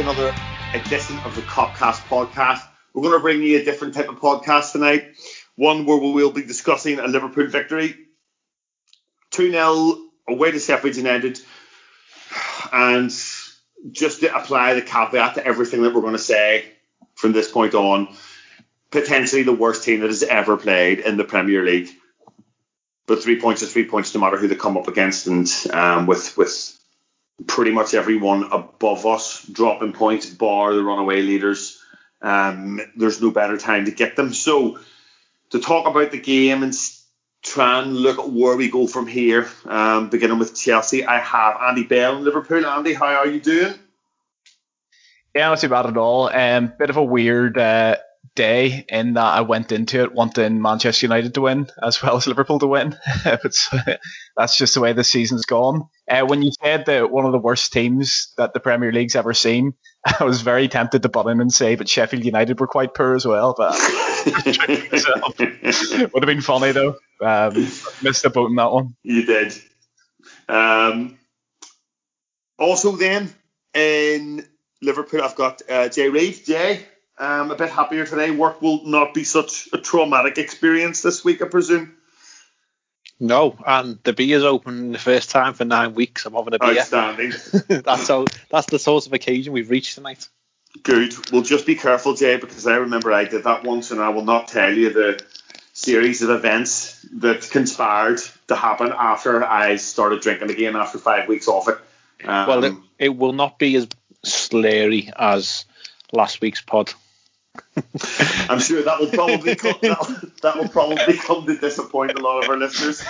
another edition of the Copcast podcast. We're going to bring you a different type of podcast tonight, one where we will be discussing a Liverpool victory, 2 0 away to Sheffield United, and just to apply the caveat to everything that we're going to say from this point on, potentially the worst team that has ever played in the Premier League. But three points is three points, no matter who they come up against, and um, with with pretty much everyone above us dropping points, bar the runaway leaders. Um, there's no better time to get them. So to talk about the game and try and look at where we go from here, um, beginning with Chelsea, I have Andy Bell in Liverpool. Andy, how are you doing? Yeah, not too bad at all. Um, bit of a weird uh, day in that I went into it wanting Manchester United to win as well as Liverpool to win. but that's just the way the season's gone. Uh, when you said that one of the worst teams that the Premier League's ever seen, I was very tempted to butt in and say, but Sheffield United were quite poor as well. But would have been funny though. Um, missed the boat in that one. You did. Um, also, then in Liverpool, I've got uh, Jay Reid. Jay, um, a bit happier today. Work will not be such a traumatic experience this week, I presume. No, and the beer's open the first time for nine weeks. I'm having a beer. Outstanding. that's all. That's the sort of occasion we've reached tonight. Good. Well, just be careful, Jay, because I remember I did that once, and I will not tell you the series of events that conspired to happen after I started drinking again after five weeks off it. Um, well, it, it will not be as slurry as last week's pod. I'm sure that will probably come, that, that, will probably come to disappoint a lot of our listeners.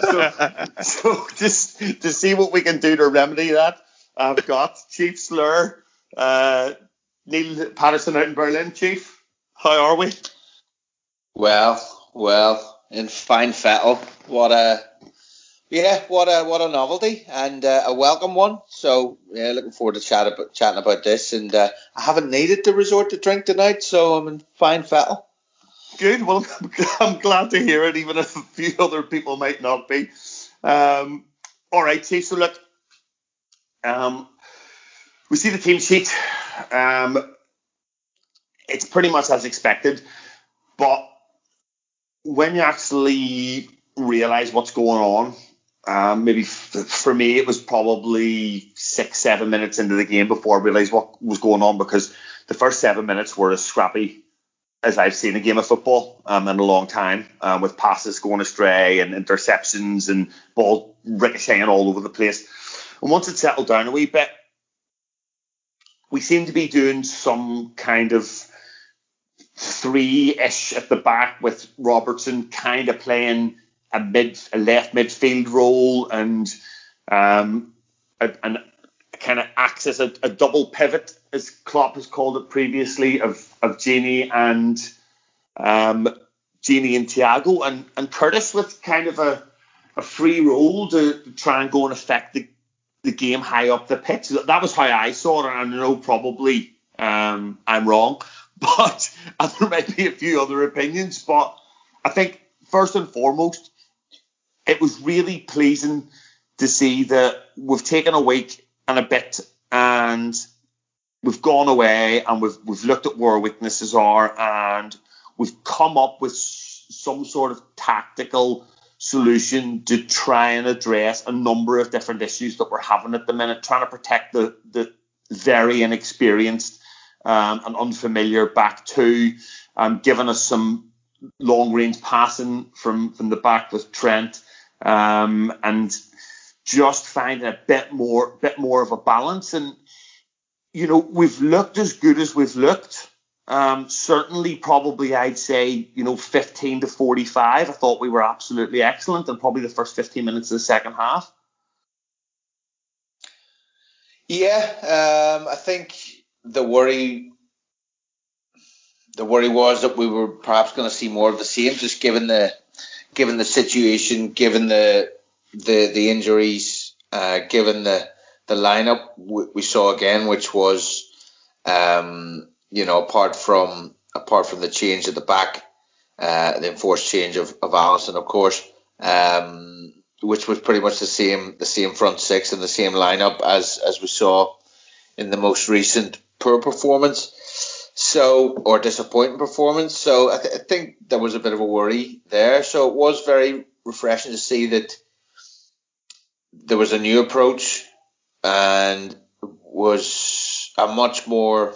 So, so just to see what we can do to remedy that, I've got Chief Slur, uh, Neil Patterson out in Berlin. Chief, how are we? Well, well, in fine fettle. What a yeah, what a what a novelty and uh, a welcome one. So yeah, looking forward to chat about, chatting about this. And uh, I haven't needed to resort to drink tonight, so I'm in fine fettle. Good. Well, I'm glad to hear it, even if a few other people might not be. Um, all right, see. So look, um, we see the team sheet. Um, it's pretty much as expected, but when you actually realize what's going on um, maybe f- for me, it was probably six, seven minutes into the game before I realised what was going on because the first seven minutes were as scrappy as I've seen a game of football um, in a long time, um, with passes going astray and interceptions and ball ricocheting all over the place. And once it settled down a wee bit, we seemed to be doing some kind of three-ish at the back with Robertson kind of playing a mid a left midfield role and um, a, and kind of acts as a, a, double pivot, as Klopp has called it previously, of of Gini and um, Gini and Thiago, and and Curtis with kind of a a free role to, to try and go and affect the, the game high up the pitch. That was how I saw it, and I know probably um, I'm wrong, but there might be a few other opinions. But I think first and foremost, it was really pleasing to see that we've taken a week and a bit and we've gone away and we've we've looked at where our weaknesses are and we've come up with some sort of tactical solution to try and address a number of different issues that we're having at the minute, trying to protect the the very inexperienced um, and unfamiliar back two, um, giving us some long range passing from from the back with Trent um, and just finding a bit more, bit more of a balance. And you know, we've looked as good as we've looked. Um, certainly, probably I'd say you know 15 to 45. I thought we were absolutely excellent, and probably the first 15 minutes of the second half. Yeah, um, I think the worry the worry was that we were perhaps going to see more of the same, just given the given the situation, given the the the injuries, uh, given the the lineup we, saw again, which was, um, you know, apart from apart from the change at the back, uh, the enforced change of, of Alisson, of course, um, which was pretty much the same the same front six and the same lineup as as we saw in the most recent poor performance. So, or disappointing performance. So, I, th- I think there was a bit of a worry there. So, it was very refreshing to see that there was a new approach and was a much more,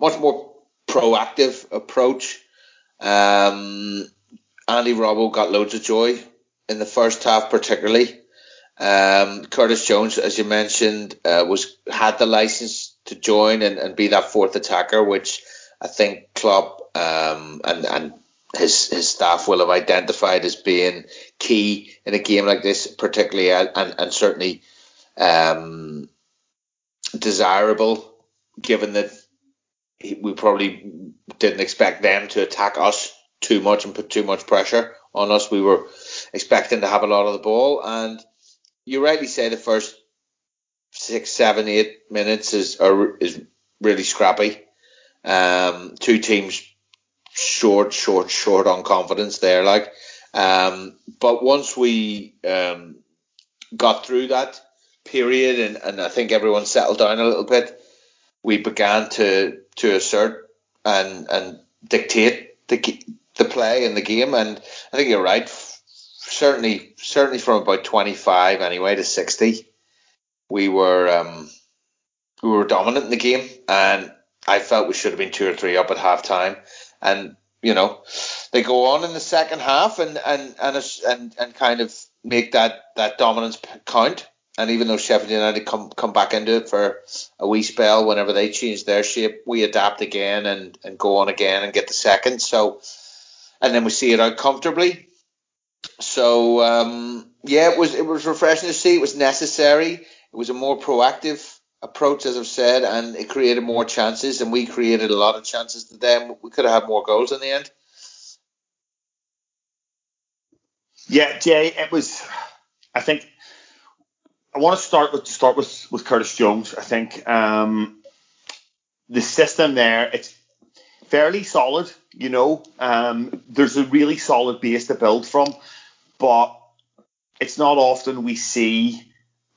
much more proactive approach. Um, Andy Robbo got loads of joy in the first half, particularly. Um, Curtis Jones, as you mentioned, uh, was had the license to join and, and be that fourth attacker, which I think Klopp um, and and his his staff will have identified as being key in a game like this, particularly uh, and and certainly um, desirable, given that we probably didn't expect them to attack us too much and put too much pressure on us. We were expecting to have a lot of the ball, and you rightly say the first six, seven, eight minutes is are, is really scrappy. Um, two teams short, short, short on confidence there, like. Um, but once we um, got through that period, and, and I think everyone settled down a little bit, we began to to assert and and dictate the the play in the game. And I think you're right. Certainly, certainly from about 25 anyway to 60, we were um, we were dominant in the game, and I felt we should have been two or three up at half time. And you know, they go on in the second half and and and and, and kind of make that that dominance count. And even though Sheffield United come come back into it for a wee spell, whenever they change their shape, we adapt again and, and go on again and get the second. So, and then we see it out comfortably. So um, yeah, it was it was refreshing to see. It was necessary. It was a more proactive approach, as I've said, and it created more chances, and we created a lot of chances to them. We could have had more goals in the end. Yeah, Jay, it was. I think I want to start with start with with Curtis Jones. I think um, the system there it's fairly solid. You know, um, there's a really solid base to build from, but it's not often we see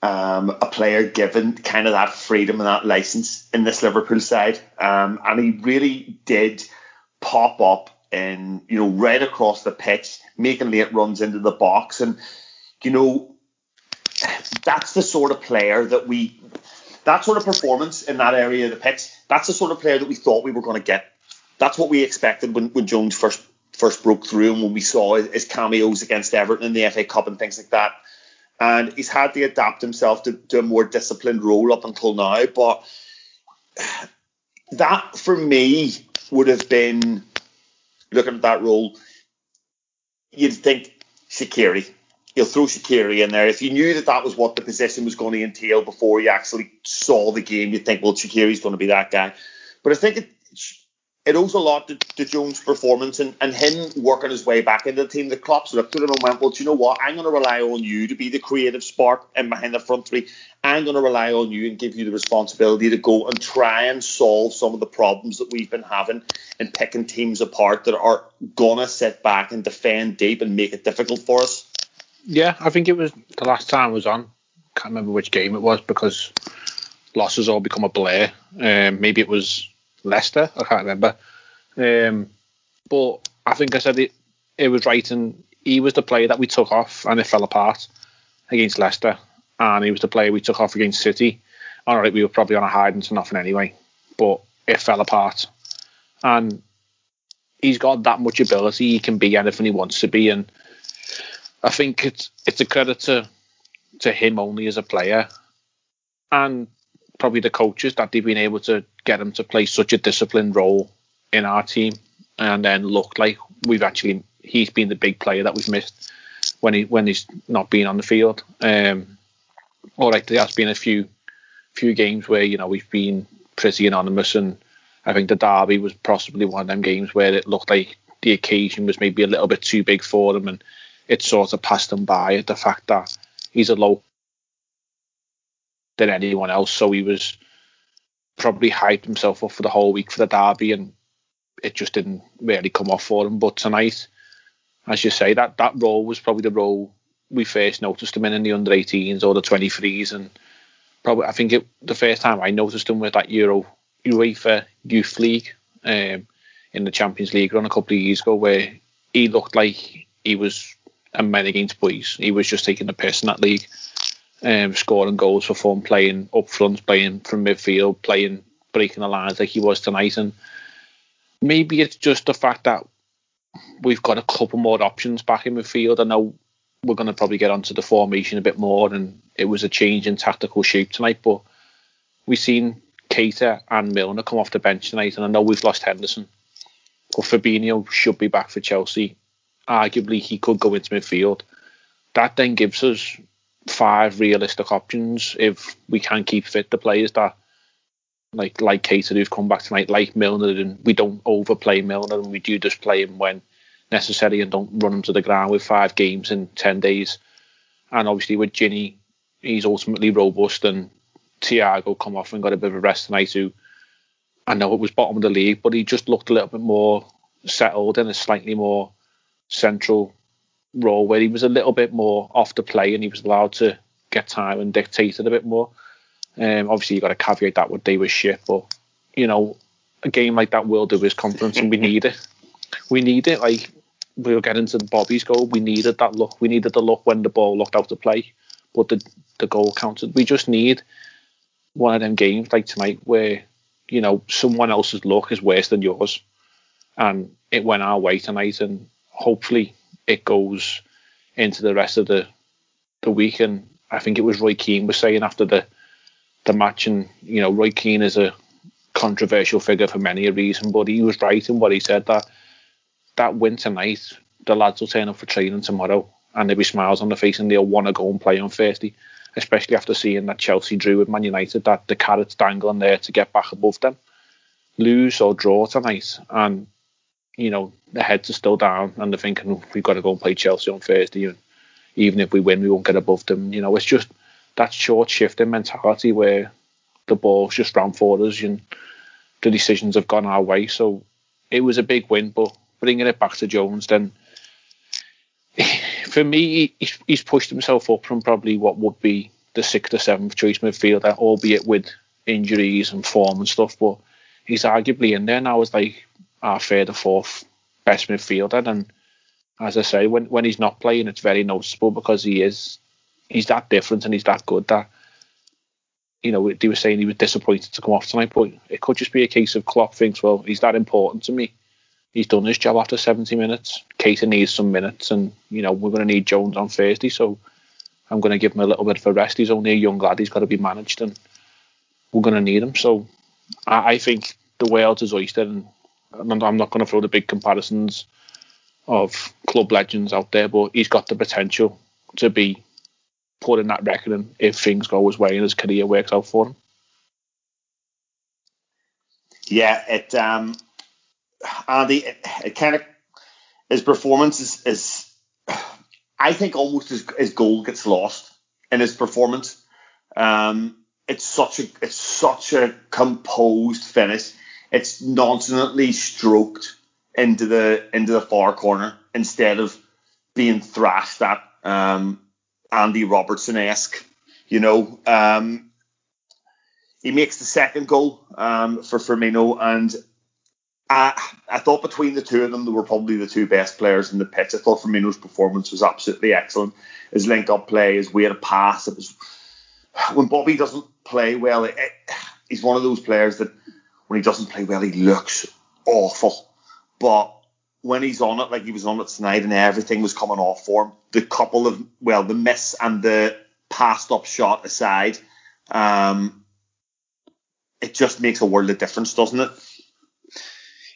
um, a player given kind of that freedom and that license in this Liverpool side, um, and he really did pop up and you know right across the pitch, making late runs into the box, and you know that's the sort of player that we, that sort of performance in that area of the pitch, that's the sort of player that we thought we were going to get. That's what we expected when, when Jones first first broke through and when we saw his cameos against Everton in the FA Cup and things like that. And he's had to adapt himself to, to a more disciplined role up until now. But that for me would have been looking at that role, you'd think Shaqiri. you'll throw Shaqiri in there. If you knew that that was what the position was going to entail before you actually saw the game, you'd think, well, Shaqiri's going to be that guy. But I think it it owes a lot to, to Jones' performance and, and him working his way back into the team. The Klopp looked at him and went, well, do you know what? I'm going to rely on you to be the creative spark and behind the front three. I'm going to rely on you and give you the responsibility to go and try and solve some of the problems that we've been having and picking teams apart that are going to sit back and defend deep and make it difficult for us. Yeah, I think it was the last time I was on. Can't remember which game it was because losses all become a blur. Um, maybe it was Leicester. I can't remember. Um, but I think I said it. It was right, and he was the player that we took off, and it fell apart against Leicester. And he was the player we took off against City. All right, we were probably on a hiding to nothing anyway, but it fell apart. And he's got that much ability. He can be anything he wants to be, and I think it's it's a credit to to him only as a player, and probably the coaches that they've been able to get him to play such a disciplined role in our team, and then look like we've actually he's been the big player that we've missed when he when he's not been on the field. Um, all right, there has been a few few games where you know we've been pretty anonymous, and I think the derby was possibly one of them games where it looked like the occasion was maybe a little bit too big for them, and it sort of passed him by the fact that he's a low than anyone else. So he was probably hyped himself up for the whole week for the derby, and it just didn't really come off for him. But tonight, as you say, that that role was probably the role we first noticed him in in the under 18s or the 23s, and probably I think it the first time I noticed him was that Euro UEFA Youth League um, in the Champions League run a couple of years ago, where he looked like he was a man against boys. He was just taking the piss in that league, um, scoring goals for fun, playing up front, playing from midfield, playing breaking the lines like he was tonight. And maybe it's just the fact that we've got a couple more options back in midfield. I know we're going to probably get onto the formation a bit more, and it was a change in tactical shape tonight. But we've seen Keita and Milner come off the bench tonight, and I know we've lost Henderson, but Fabinho should be back for Chelsea. Arguably, he could go into midfield. That then gives us five realistic options if we can keep fit the players that like like Keita who've come back tonight, like Milner, and we don't overplay Milner and we do just play him when necessary and don't run him to the ground with five games in ten days. And obviously with Gini, he's ultimately robust and Thiago come off and got a bit of a rest tonight who I know it was bottom of the league, but he just looked a little bit more settled in a slightly more central role where he was a little bit more off the play and he was allowed to get time and dictate it a bit more. Um, obviously, you got to caveat that with they was shit, but you know, a game like that will do his confidence, and we need it. We need it. Like we'll get into the Bobby's goal. We needed that look. We needed the look when the ball looked out to play, but the the goal counted. We just need one of them games like tonight where you know someone else's luck is worse than yours, and it went our way tonight, and hopefully it goes into the rest of the the week. And I think it was Roy Keane was saying after the the match, and you know Roy Keane is a controversial figure for many a reason, but he was right in what he said that that win tonight, the lads will turn up for training tomorrow, and there'll be smiles on their face, and they'll want to go and play on Thursday, especially after seeing that Chelsea drew with Man United, that the carrot's dangling there to get back above them. Lose or draw tonight, and you know the heads are still down, and they're thinking oh, we've got to go and play Chelsea on Thursday, and even if we win, we won't get above them. You know, it's just that short shifting mentality where the ball's just ran for us and the decisions have gone our way. So it was a big win, but bringing it back to Jones, then for me, he's pushed himself up from probably what would be the sixth or seventh choice midfielder, albeit with injuries and form and stuff. But he's arguably in there now as like our third or fourth best midfielder. And as I say, when when he's not playing, it's very noticeable because he is he's that different and he's that good that you know they were saying he was disappointed to come off tonight, but it could just be a case of Klopp thinks, well, he's that important to me. He's done his job after 70 minutes. Keita needs some minutes, and you know we're going to need Jones on Thursday, so I'm going to give him a little bit of a rest. He's only a young lad; he's got to be managed, and we're going to need him. So I, I think the world is oyster, and I'm not going to throw the big comparisons of club legends out there, but he's got the potential to be put in that reckoning if things go his way and his career works out for him. Yeah, it um, Andy, it, it kind of his performance is, is I think almost his, his goal gets lost in his performance. Um, it's such a it's such a composed finish. It's nonchalantly stroked into the into the far corner instead of being thrashed at. Um, Andy Robertson esque. You know, um, he makes the second goal um, for Firmino, and I, I thought between the two of them, they were probably the two best players in the pitch. I thought Firmino's performance was absolutely excellent. His link up play, his way to pass, it was when Bobby doesn't play well, it, it, he's one of those players that when he doesn't play well, he looks awful. But when he's on it, like he was on it tonight, and everything was coming off for him. The couple of well, the miss and the passed up shot aside, um, it just makes a world of difference, doesn't it?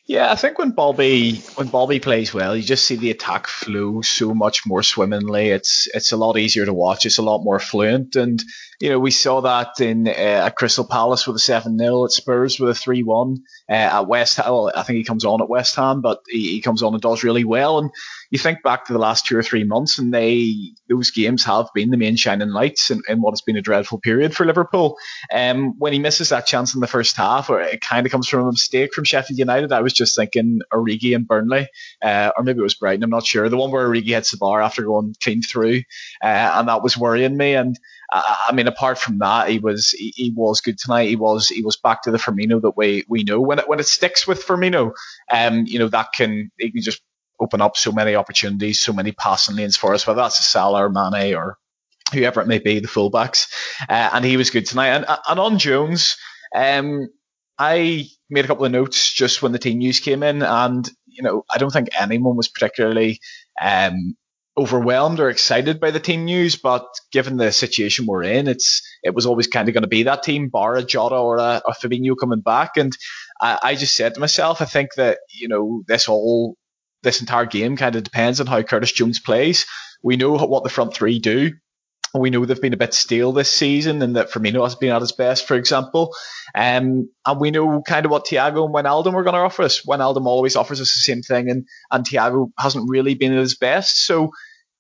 Yeah, I think when Bobby when Bobby plays well, you just see the attack flow so much more swimmingly. It's it's a lot easier to watch. It's a lot more fluent, and you know we saw that in uh, at Crystal Palace with a seven 0 at Spurs with a three one uh, at West Ham. Well, I think he comes on at West Ham, but he, he comes on and does really well. And you think back to the last two or three months, and they those games have been the main shining lights in, in what has been a dreadful period for Liverpool. Um, when he misses that chance in the first half, or it kind of comes from a mistake from Sheffield United, I was just thinking Origi and Burnley, uh, or maybe it was Brighton, I'm not sure. The one where Origi hits the bar after going clean through, uh, and that was worrying me. And I mean, apart from that, he was he, he, was good tonight. He was he was back to the Firmino that we we know. When it when it sticks with Firmino, um, you know that can he can just open up so many opportunities, so many passing lanes for us, whether that's a Salah or Mane or whoever it may be, the fullbacks. Uh, and he was good tonight. And and on Jones, um, I made a couple of notes just when the team news came in, and you know I don't think anyone was particularly um overwhelmed or excited by the team news, but given the situation we're in, it's it was always kind of going to be that team, bar a Jota or a, a Fabinho coming back. And I, I, just said to myself, I think that you know this whole this entire game kind of depends on how Curtis Jones plays. We know what the front three do. We know they've been a bit stale this season, and that Firmino has been at his best, for example. Um, and we know kind of what Thiago and Wijnaldum are going to offer us. Wijnaldum always offers us the same thing, and, and Thiago hasn't really been at his best. So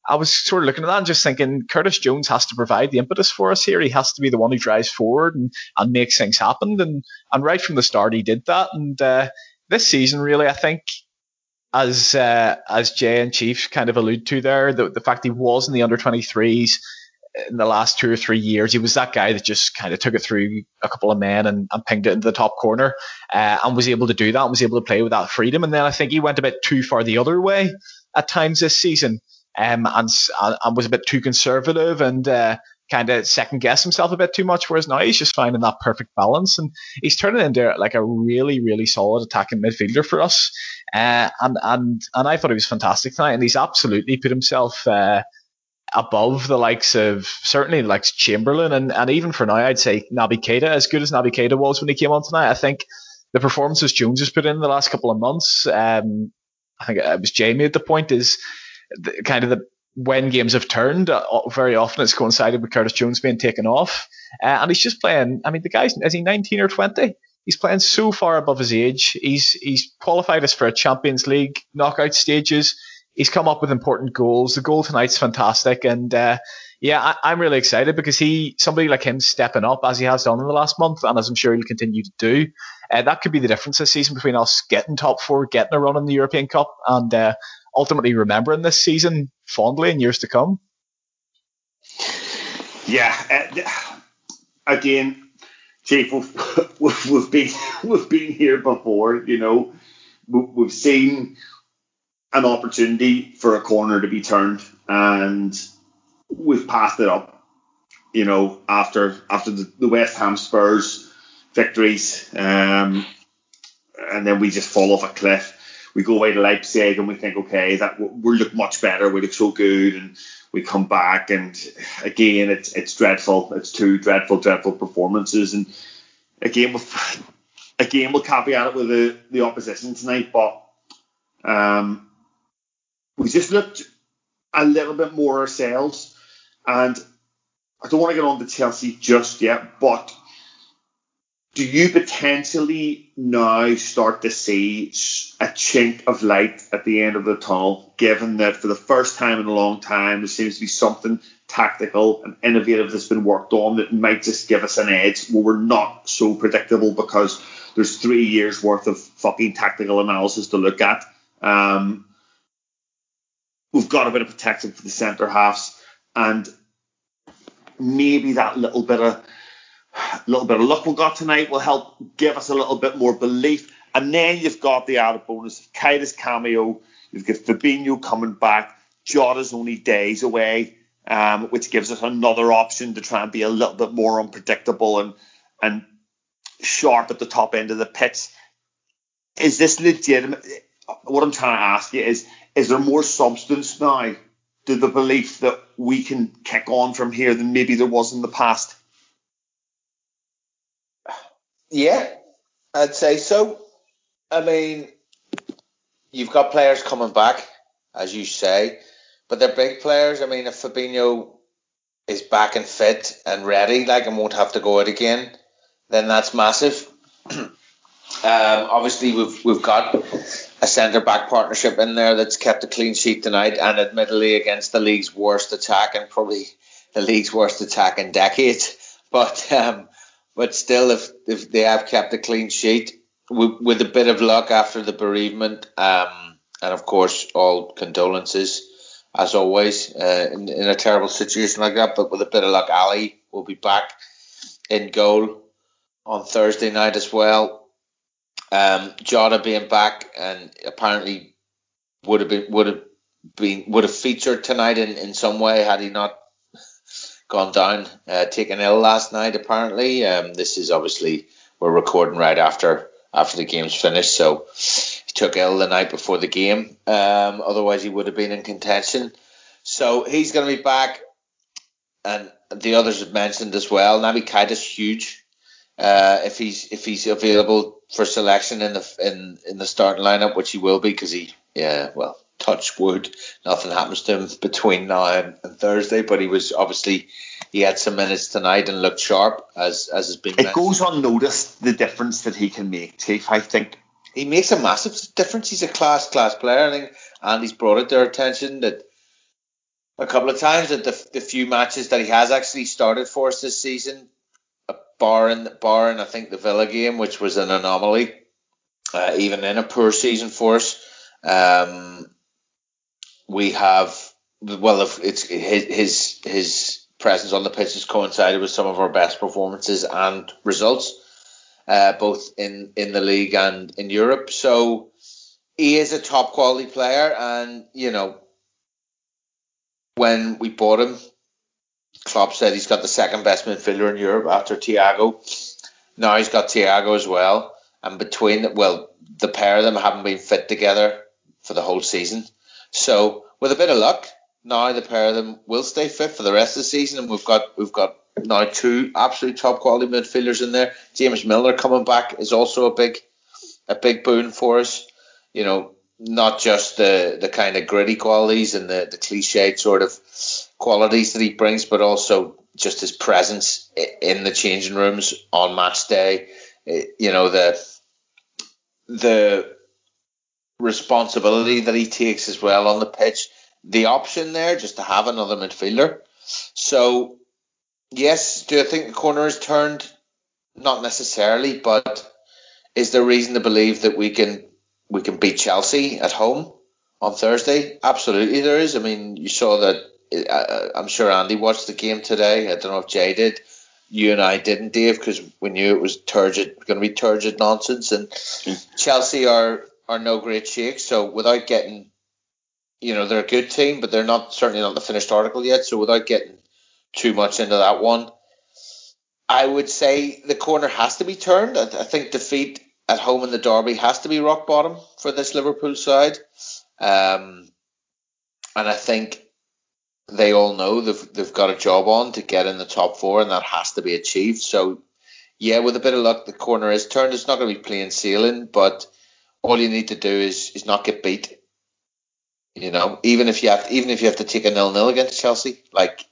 I was sort of looking at that and just thinking Curtis Jones has to provide the impetus for us here. He has to be the one who drives forward and, and makes things happen. And, and right from the start, he did that. And uh, this season, really, I think as uh, as Jay and Chiefs kind of allude to there, the, the fact he was in the under 23s in the last two or three years, he was that guy that just kind of took it through a couple of men and, and pinged it into the top corner uh, and was able to do that and was able to play with that freedom. And then I think he went a bit too far the other way at times this season um, and, and was a bit too conservative and uh, kind of second guess himself a bit too much. Whereas now he's just finding that perfect balance and he's turning into like a really, really solid attacking midfielder for us. Uh, and and and I thought he was fantastic tonight, and he's absolutely put himself uh, above the likes of certainly likes Chamberlain, and, and even for now, I'd say Naby Keita, as good as Naby Keita was when he came on tonight. I think the performances Jones has put in the last couple of months, um, I think it was Jamie at the point is the, kind of the when games have turned, uh, very often it's coincided with Curtis Jones being taken off, uh, and he's just playing. I mean, the guy's is he 19 or 20? he's playing so far above his age. He's he's qualified us for a Champions League knockout stages. He's come up with important goals. The goal tonight's fantastic, and uh, yeah, I, am really excited because he somebody like him stepping up as he has done in the last month, and as I'm sure he'll continue to do. Uh, that could be the difference this season between us getting top four, getting a run in the European Cup, and uh, ultimately remembering this season fondly in years to come. Yeah, uh, again, Chief, we've, we've, been we've been here before. You know, we've seen an opportunity for a corner to be turned, and we've passed it up. You know, after after the, the West Ham Spurs victories, um, and then we just fall off a cliff. We go away to Leipzig and we think, okay, that we look much better. We look so good, and we come back and again it's it's dreadful. It's two dreadful, dreadful performances and again with again we'll caveat it with the, the opposition tonight, but um, we just looked a little bit more ourselves and I don't want to get on to Chelsea just yet, but do you potentially now start to see a chink of light at the end of the tunnel, given that for the first time in a long time there seems to be something tactical and innovative that's been worked on that might just give us an edge where we're not so predictable because there's three years worth of fucking tactical analysis to look at. Um, we've got a bit of protection for the centre halves and maybe that little bit of a little bit of luck we got tonight will help give us a little bit more belief. And then you've got the added bonus of Keita's cameo. You've got Fabinho coming back. Jota's only days away, um, which gives us another option to try and be a little bit more unpredictable and and sharp at the top end of the pitch. Is this legitimate? What I'm trying to ask you is: Is there more substance now to the belief that we can kick on from here than maybe there was in the past? Yeah, I'd say so. I mean, you've got players coming back, as you say, but they're big players. I mean, if Fabinho is back and fit and ready, like, and won't have to go out again, then that's massive. um, obviously, we've we've got a centre back partnership in there that's kept a clean sheet tonight, and admittedly against the league's worst attack and probably the league's worst attack in decades. But um, but still, if if they have kept a clean sheet with, with a bit of luck after the bereavement, um, and of course all condolences as always uh, in, in a terrible situation like that. But with a bit of luck, Ali will be back in goal on Thursday night as well. Um, Jota being back and apparently would have been would have been would have featured tonight in, in some way had he not gone down uh, taken ill last night. Apparently, um, this is obviously we're recording right after after the game's finished, so he took ill the night before the game. Um, otherwise, he would have been in contention. So he's going to be back, and the others have mentioned as well. Naby Keita's huge uh, if he's if he's available for selection in the in in the starting lineup, which he will be because he yeah well touch wood nothing happens to him between now and, Thursday, but he was obviously he had some minutes tonight and looked sharp as as has been. It mentioned. goes unnoticed the difference that he can make, Chief. I think he makes a massive difference. He's a class class player. I think and he's brought it to our attention that a couple of times that the, the few matches that he has actually started for us this season barring barring I think the Villa game, which was an anomaly, uh, even in a poor season for us. Um, we have well, if it's his his his presence on the pitch has coincided with some of our best performances and results, uh, both in in the league and in Europe. So he is a top quality player, and you know when we bought him, Klopp said he's got the second best midfielder in Europe after Thiago. Now he's got Thiago as well, and between well, the pair of them haven't been fit together for the whole season. So with a bit of luck, now the pair of them will stay fit for the rest of the season, and we've got we've got now two absolute top quality midfielders in there. James Milner coming back is also a big a big boon for us. You know, not just the the kind of gritty qualities and the the cliched sort of qualities that he brings, but also just his presence in the changing rooms on match day. Eh, you know the the responsibility that he takes as well on the pitch. The option there just to have another midfielder. So yes, do I think the corner is turned? Not necessarily, but is there reason to believe that we can we can beat Chelsea at home on Thursday? Absolutely, there is. I mean, you saw that. Uh, I'm sure Andy watched the game today. I don't know if Jay did. You and I didn't, Dave, because we knew it was turgid, going to be turgid nonsense. And mm. Chelsea are are no great shakes. So without getting, you know, they're a good team, but they're not certainly not the finished article yet. So without getting too much into that one, I would say the corner has to be turned. I, I think defeat at home in the derby has to be rock bottom for this Liverpool side. Um, and I think they all know they've they've got a job on to get in the top four, and that has to be achieved. So, yeah, with a bit of luck, the corner is turned. It's not going to be plain sailing, but all you need to do is is not get beat. You know, even if you have even if you have to take a nil nil against Chelsea, like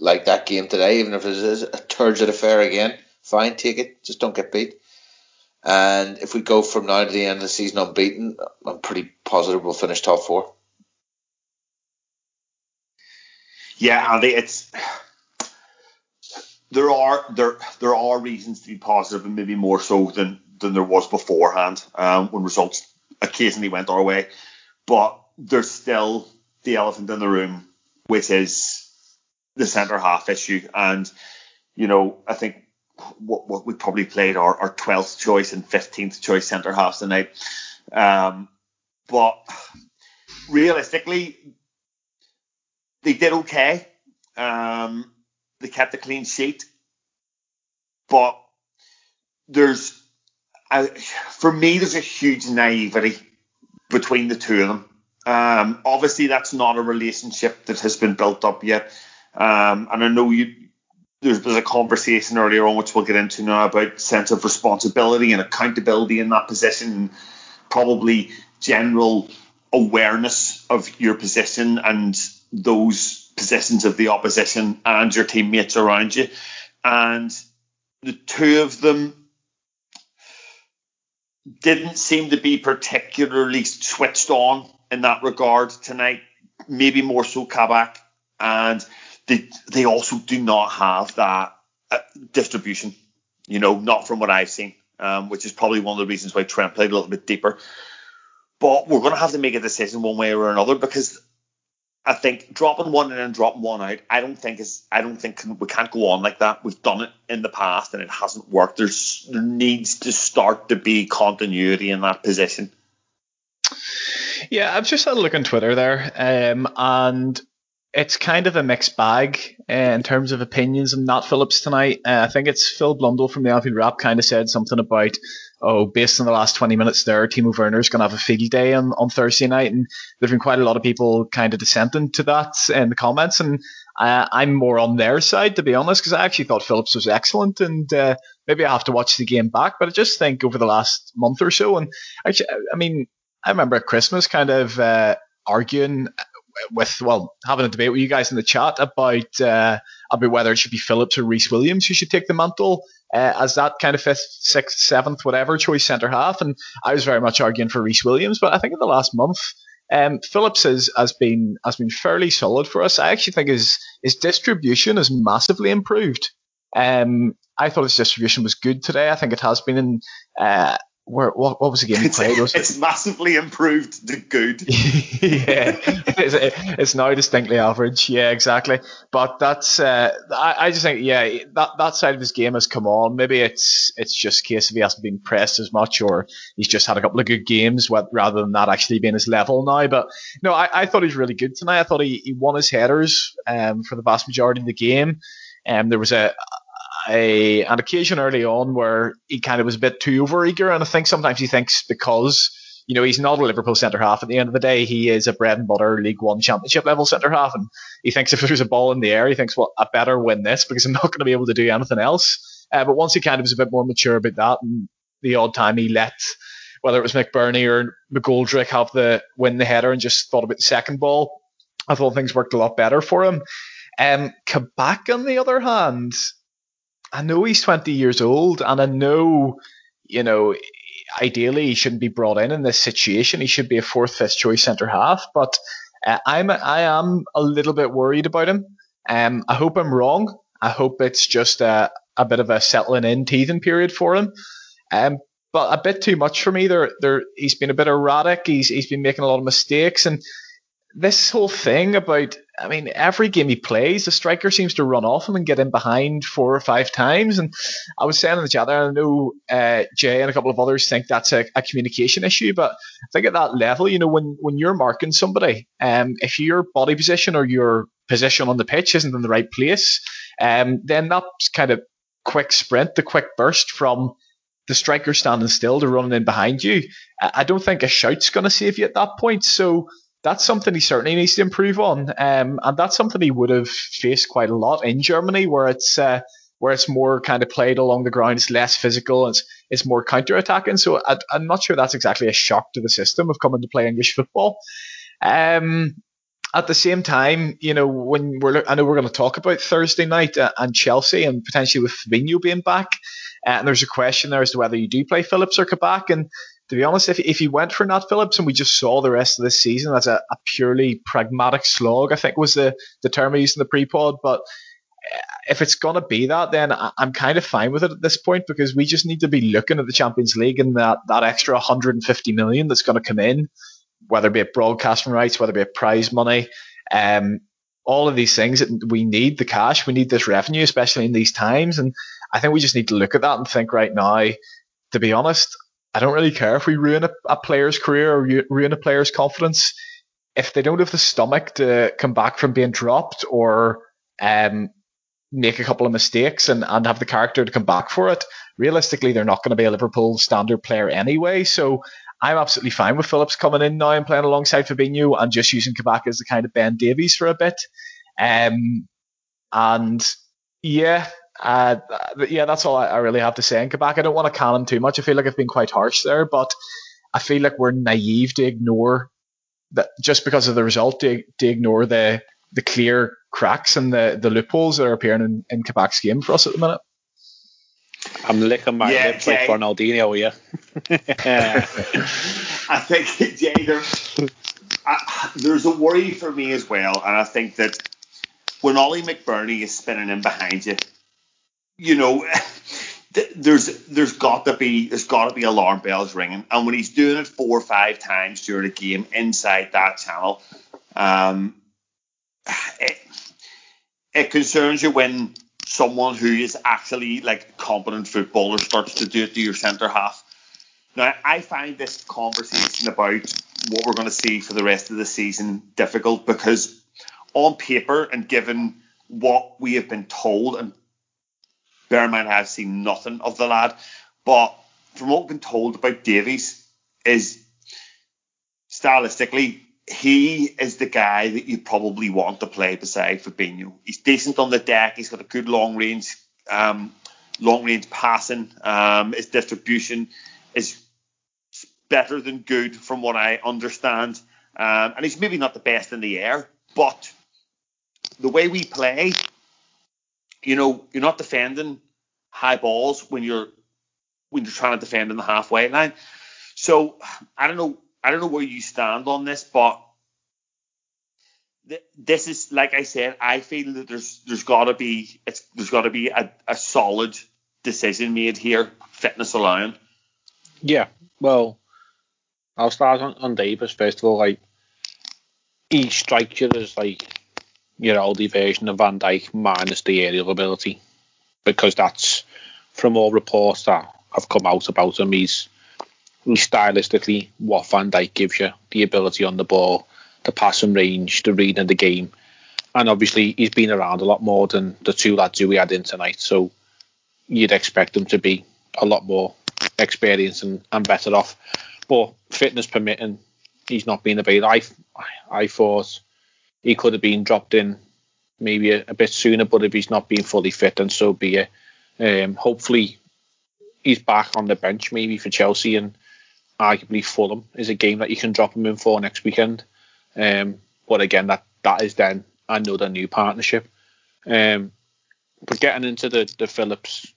like that game today, even if it is a turgid affair again, fine, take it. Just don't get beat. And if we go from now to the end of the season unbeaten, I'm pretty positive we'll finish top four. Yeah, Andy, it's there are there there are reasons to be positive, and maybe more so than than there was beforehand um, when results occasionally went our way. But there's still the elephant in the room, which is the centre half issue, and you know I think what, what we probably played our, our 12th choice and 15th choice centre halves tonight. Um, but realistically, they did okay. Um, they kept a clean sheet, but there's, a, for me, there's a huge naivety between the two of them. Um, obviously, that's not a relationship that has been built up yet. Um, and I know you there's, there's a conversation earlier on which we'll get into now about sense of responsibility and accountability in that position, probably general awareness of your position and those positions of the opposition and your teammates around you. And the two of them, didn't seem to be particularly switched on in that regard tonight. Maybe more so Kabak, and they they also do not have that uh, distribution. You know, not from what I've seen, um, which is probably one of the reasons why Trent played a little bit deeper. But we're going to have to make a decision one way or another because I think dropping one in and dropping one out, I don't think is I don't think we can't go on like that. We've done it in the past and it hasn't worked. There's there needs to start to be continuity in that position. Yeah, I've just had a look on Twitter there, um, and it's kind of a mixed bag uh, in terms of opinions on Nat Phillips tonight. Uh, I think it's Phil Blundell from the Anfield Wrap kind of said something about, oh, based on the last 20 minutes there, Timo Werner's going to have a field day on, on Thursday night. And there have been quite a lot of people kind of dissenting to that in the comments. And I'm more on their side, to be honest, because I actually thought Phillips was excellent. And uh, maybe I have to watch the game back. But I just think over the last month or so, and actually, I mean, I remember at Christmas kind of uh, arguing with well having a debate with you guys in the chat about uh, about whether it should be Phillips or Rhys Williams who should take the mantle uh, as that kind of fifth, sixth, seventh, whatever choice centre half, and I was very much arguing for Rhys Williams, but I think in the last month. Um, Phillips has, has been has been fairly solid for us. I actually think his his distribution has massively improved. Um, I thought his distribution was good today. I think it has been in uh, where what, what was the game he played? Was it's it? massively improved to good. yeah, it's, it's, now distinctly average. Yeah, exactly. But that's uh, I, I just think yeah that that side of his game has come on. Maybe it's it's just a case of he hasn't been pressed as much, or he's just had a couple of good games rather than that actually being his level now. But no, I, I thought he was really good tonight. I thought he, he won his headers um, for the vast majority of the game. Um, there was a, a an occasion early on where he kind of was a bit too overeager, and I think sometimes he thinks because you know he's not a Liverpool centre half. At the end of the day, he is a bread and butter League One Championship level centre half, and he thinks if there's a ball in the air, he thinks, well, I better win this because I'm not going to be able to do anything else. Uh, but once he kind of was a bit more mature about that, and the odd time he let whether it was McBurnie or McGoldrick have the win the header and just thought about the second ball, I thought things worked a lot better for him. Um, Kabak, on the other hand, I know he's 20 years old, and I know, you know, ideally he shouldn't be brought in in this situation. He should be a fourth, fifth choice centre half. But uh, I'm I am a little bit worried about him. Um, I hope I'm wrong. I hope it's just a, a bit of a settling in, teething period for him. Um, but a bit too much for me. There, there. He's been a bit erratic. He's he's been making a lot of mistakes, and this whole thing about, I mean, every game he plays, the striker seems to run off him and get in behind four or five times. And I was saying in the chat there, I know uh, Jay and a couple of others think that's a, a, communication issue, but I think at that level, you know, when, when you're marking somebody, um, if your body position or your position on the pitch isn't in the right place, um, then that kind of quick sprint, the quick burst from the striker standing still to running in behind you, I don't think a shout's going to save you at that point. So that's something he certainly needs to improve on, um, and that's something he would have faced quite a lot in Germany, where it's uh, where it's more kind of played along the ground, it's less physical, it's it's more counter attacking. So I, am not sure that's exactly a shock to the system of coming to play English football. Um, at the same time, you know, when we're I know we're going to talk about Thursday night uh, and Chelsea and potentially with Fabinho being back, uh, and there's a question there as to whether you do play Phillips or Kabak, and to be honest, if, if he went for Nat Phillips and we just saw the rest of this season as a, a purely pragmatic slog, I think was the, the term I used in the pre-pod. But eh, if it's going to be that, then I, am kind of fine with it at this point because we just need to be looking at the Champions League and that, that extra 150 million that's going to come in, whether it be it broadcasting rights, whether it be it prize money, um, all of these things we need the cash, we need this revenue, especially in these times. And I think we just need to look at that and think right now, to be honest, I don't really care if we ruin a, a player's career or ruin a player's confidence. If they don't have the stomach to come back from being dropped or um, make a couple of mistakes and, and have the character to come back for it, realistically, they're not going to be a Liverpool standard player anyway. So I'm absolutely fine with Phillips coming in now and playing alongside Fabinho and just using Kabak as the kind of Ben Davies for a bit. Um, and yeah, uh, yeah, that's all I, I, really have to say in Kabak. I don't want to can him too much. I feel like I've been quite harsh there, but I feel like we're naive to ignore that just because of the result to, to ignore the the clear cracks and the, the loopholes that are appearing in, in Kabak's game for us at the minute. I'm licking my Yeah, lips like Jay. Ronaldinho here. I think Jay, there, I, there's a worry for me as well, and I think that when Ollie McBurnie is spinning in behind you, you know, there's there's got to be there's got to be alarm bells ringing, and when he's doing it four or five times during a game inside that channel, um, it, it concerns you when someone who is actually like a competent footballer starts to do it to your centre half. Now, I find this conversation about what we're going to see for the rest of the season difficult because, on paper and given what we have been told, and bear in mind I've seen nothing of the lad, but from what I've been told about Davies, is stylistically he is the guy that you probably want to play beside Fabinho. He's decent on the deck. He's got a good long range, um, long range passing. Um, his distribution is better than good, from what I understand. Um, and he's maybe not the best in the air, but the way we play, you know, you're not defending high balls when you're when you're trying to defend in the halfway line. So I don't know. I don't know where you stand on this, but th- this is like I said. I feel that there's there's got to be it's there's got to be a, a solid decision made here, fitness allowing. Yeah, well, I'll start on, on Davies first of all. Like, he strikes you as like your oldie version of Van Dijk minus the aerial ability, because that's from all reports that have come out about him. He's, he's stylistically what Van Dijk gives you: the ability on the ball, the passing range, the reading of the game, and obviously he's been around a lot more than the two lads who we had in tonight. So you'd expect him to be a lot more experienced and, and better off. But fitness permitting, he's not been available. I, I thought he could have been dropped in maybe a, a bit sooner, but if he's not being fully fit, then so be it. Um, hopefully, he's back on the bench maybe for Chelsea and arguably Fulham is a game that you can drop him in for next weekend. Um, but again, that that is then another new partnership. Um, but getting into the the Phillips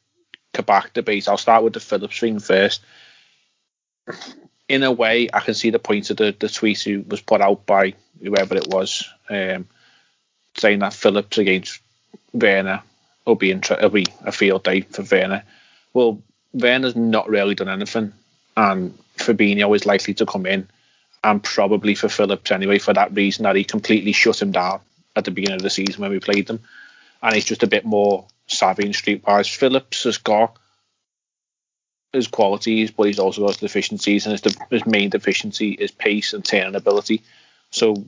Kabak debate, I'll start with the Phillips thing first. In a way, I can see the point of the, the tweet who was put out by whoever it was, um, saying that Phillips against Werner will be, inter- will be a field day for Werner. Well, Werner's not really done anything, and Fabinho is likely to come in, and probably for Phillips anyway, for that reason that he completely shut him down at the beginning of the season when we played them, and he's just a bit more savvy and streetwise. Phillips has got his qualities, but he's also got deficiencies, and his, de- his main deficiency is pace and turning ability. So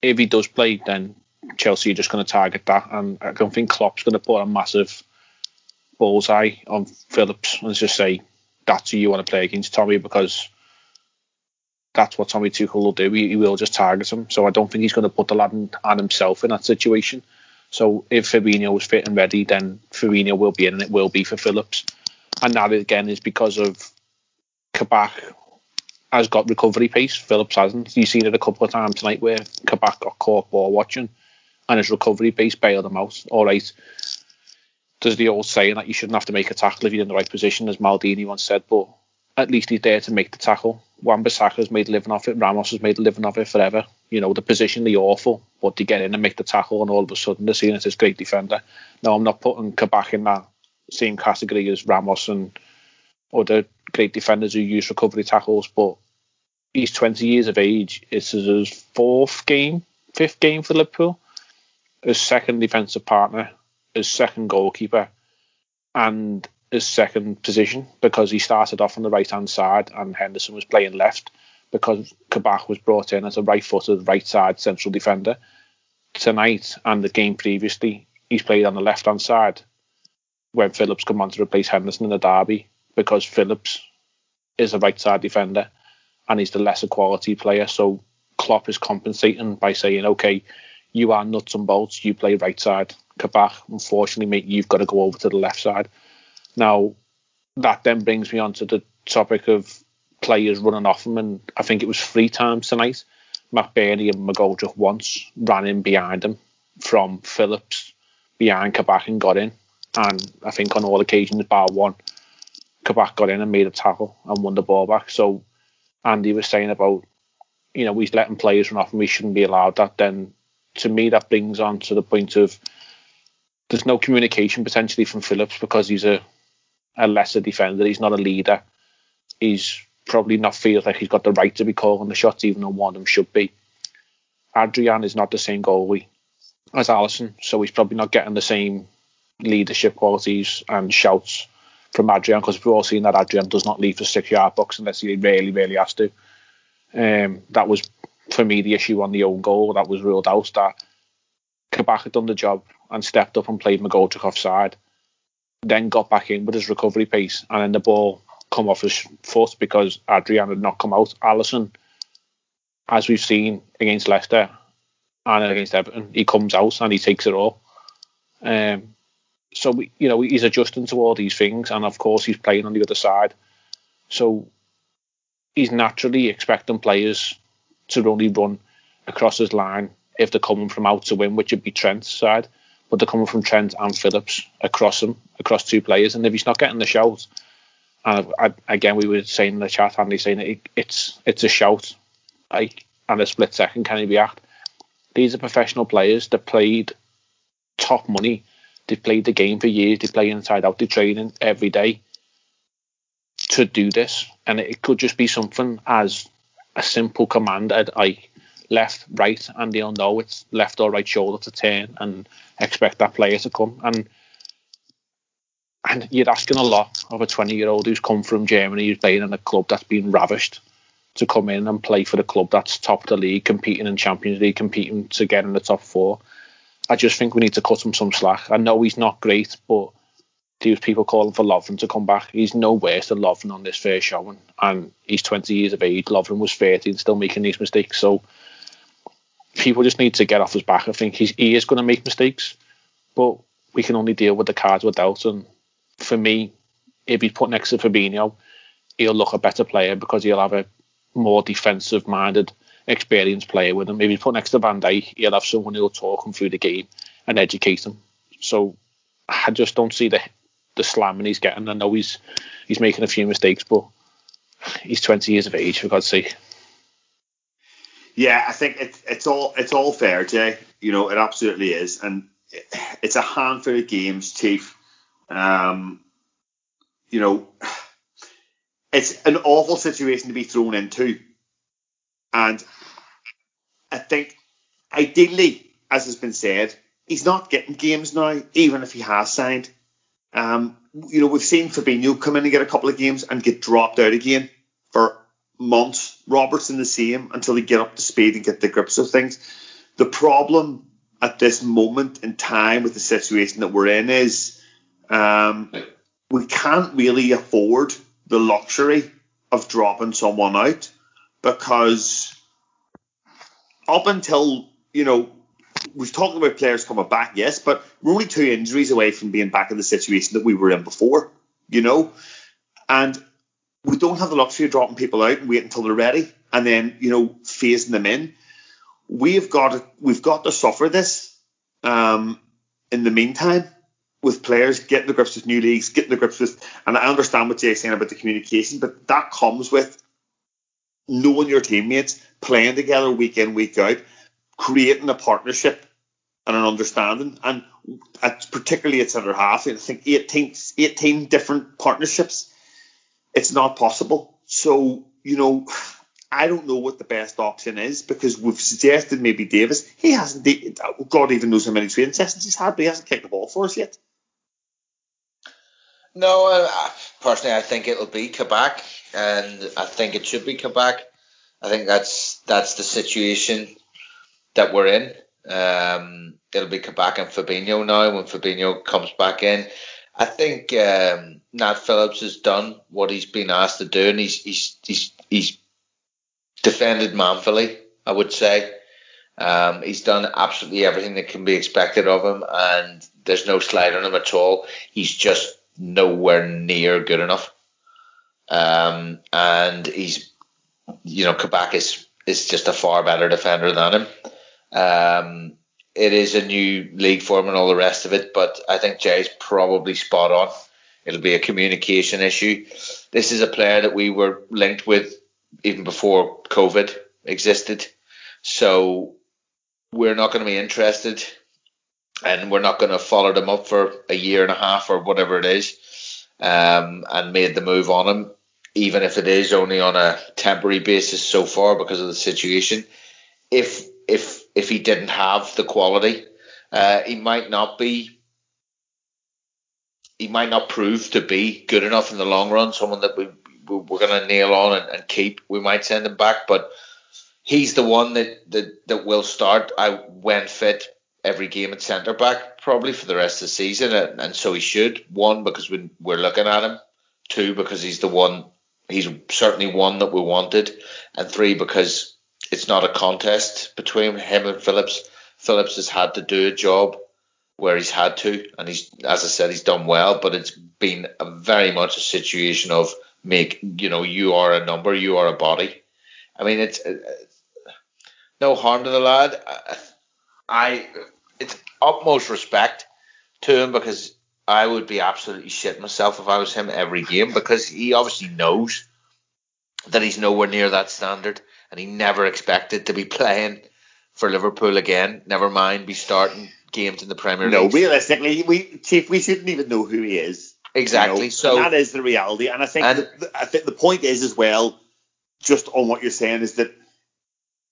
if he does play, then Chelsea are just going to target that, and I don't think Klopp's going to put a massive bullseye on Phillips and just say that's who you want to play against Tommy because that's what Tommy Tuchel will do. He, he will just target him. So I don't think he's going to put the lad in, and himself in that situation. So if Fabinho is fit and ready, then Fabinho will be in, and it will be for Phillips. And that again is because of Kabak has got recovery pace. Phillips hasn't. You've seen it a couple of times tonight where Kabak got caught ball watching, and his recovery pace bailed him out. All right. There's the old saying that you shouldn't have to make a tackle if you're in the right position, as Maldini once said, but at least he's there to make the tackle. Wan-Bissaka's made a living off it. Ramos has made a living off it forever. You know, the position, the awful, but they get in and make the tackle, and all of a sudden they're seen as this great defender. Now, I'm not putting Kabak in that same category as Ramos and other great defenders who use recovery tackles, but he's 20 years of age. It's his fourth game, fifth game for Liverpool. His second defensive partner, his second goalkeeper, and his second position because he started off on the right hand side and Henderson was playing left because Kabak was brought in as a right footed, right side central defender. Tonight and the game previously, he's played on the left hand side when Phillips come on to replace Henderson in the derby because Phillips is a right side defender and he's the lesser quality player. So Klopp is compensating by saying, okay, you are nuts and bolts, you play right side. Kabak, unfortunately, mate, you've got to go over to the left side. Now, that then brings me on to the topic of players running off him, and I think it was three times tonight. Matt McBurnie and McGoldrick once ran in behind him from Phillips behind Kabak and got in. And I think on all occasions, bar one, Kabak got in and made a tackle and won the ball back. So Andy was saying about, you know, he's letting players run off and we shouldn't be allowed that. Then to me, that brings on to the point of there's no communication potentially from Phillips because he's a, a lesser defender. He's not a leader. He's probably not feels like he's got the right to be calling the shots, even though one of them should be. Adrian is not the same goalie as Alisson, so he's probably not getting the same leadership qualities and shouts from Adrian because we've all seen that Adrian does not leave the six yard box unless he really, really has to. Um, that was for me the issue on the own goal that was ruled out that Kabak had done the job and stepped up and played McGoldrick offside, then got back in with his recovery pace and then the ball come off his foot because Adrian had not come out. Alisson, as we've seen against Leicester and against Everton, he comes out and he takes it all. Um, so we, you know he's adjusting to all these things, and of course he's playing on the other side. So he's naturally expecting players to only run across his line if they're coming from out to win, which would be Trent's side. But they're coming from Trent and Phillips across him, across two players. And if he's not getting the shout, and I, again we were saying in the chat, Andy saying it, it's it's a shout, like and a split second can he react? These are professional players that played top money They've played the game for years. They play inside out. They're training every day to do this, and it could just be something as a simple command at like left, right, and they'll know it's left or right shoulder to turn and expect that player to come. And and you're asking a lot of a 20 year old who's come from Germany, who's playing in a club that's been ravished, to come in and play for the club that's top of the league, competing in Champions League, competing to get in the top four. I just think we need to cut him some slack. I know he's not great, but there was people calling for Lovren to come back. He's no worse than Lovren on this first showing, and he's 20 years of age. Lovren was 30 and still making these mistakes. So people just need to get off his back. I think he's, he is going to make mistakes, but we can only deal with the cards we're dealt. And for me, if he's put next to Fabinho, he'll look a better player because he'll have a more defensive minded experienced player with him. Maybe put next to Van Dijk, he'll have someone who'll talk him through the game and educate him. So I just don't see the the slamming he's getting. I know he's he's making a few mistakes, but he's 20 years of age, for God's sake. Yeah, I think it's it's all it's all fair, Jay. You know, it absolutely is, and it's a handful of games, Chief. Um, you know, it's an awful situation to be thrown into, and I think ideally, as has been said, he's not getting games now, even if he has signed. Um, you know, we've seen Fabinho come in and get a couple of games and get dropped out again for months. Robertson the same until he get up to speed and get the grips of things. The problem at this moment in time with the situation that we're in is um, we can't really afford the luxury of dropping someone out because up until you know we've talked about players coming back, yes, but we're only two injuries away from being back in the situation that we were in before, you know, and we don't have the luxury of dropping people out and waiting until they're ready and then you know phasing them in. We've got to, we've got to suffer this um, in the meantime with players getting the grips with new leagues, getting the grips with, and I understand what Jay's saying about the communication, but that comes with knowing your teammates, playing together week in, week out, creating a partnership and an understanding. And at, particularly at centre half, I think 18, 18 different partnerships, it's not possible. So, you know, I don't know what the best option is because we've suggested maybe Davies. He hasn't, God even knows how many training sessions he's had, but he hasn't kicked the ball for us yet. No, uh, personally, I think it'll be Kabak, and I think it should be Kabak. I think that's that's the situation that we're in. Um, it'll be Kabak and Fabinho now when Fabinho comes back in. I think um, Nat Phillips has done what he's been asked to do, and he's he's he's, he's defended manfully. I would say um, he's done absolutely everything that can be expected of him, and there's no slide on him at all. He's just nowhere near good enough. Um, and he's, you know, Kabak is, is just a far better defender than him. Um, it is a new league form and all the rest of it, but I think Jay's probably spot on. It'll be a communication issue. This is a player that we were linked with even before COVID existed. So we're not going to be interested and we're not going to follow them up for a year and a half or whatever it is um, and made the move on him, even if it is only on a temporary basis so far because of the situation. If if if he didn't have the quality, uh, he might not be. He might not prove to be good enough in the long run. Someone that we we're going to nail on and, and keep. We might send him back, but he's the one that that, that will start. I when fit every game at centre back probably for the rest of the season, and, and so he should. One because we, we're looking at him. Two because he's the one. He's certainly one that we wanted, and three because it's not a contest between him and Phillips. Phillips has had to do a job where he's had to, and he's, as I said, he's done well. But it's been a very much a situation of make, you know, you are a number, you are a body. I mean, it's, it's no harm to the lad. I, I, it's utmost respect to him because I would be absolutely shit myself if I was him every game because he obviously knows that he's nowhere near that standard and he never expected to be playing for Liverpool again. Never mind be starting games in the Premier League. No, realistically, we chief, we shouldn't even know who he is. Exactly. You know? so and that is the reality, and I think and, the, I think the point is as well, just on what you're saying, is that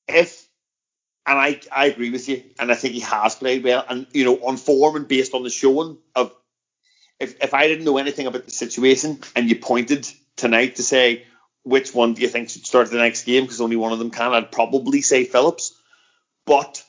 if and I, I agree with you, and I think he has played well, and you know on form and based on the showing of if if I didn't know anything about the situation and you pointed tonight to say which one do you think should start the next game because only one of them can, I'd probably say Phillips. But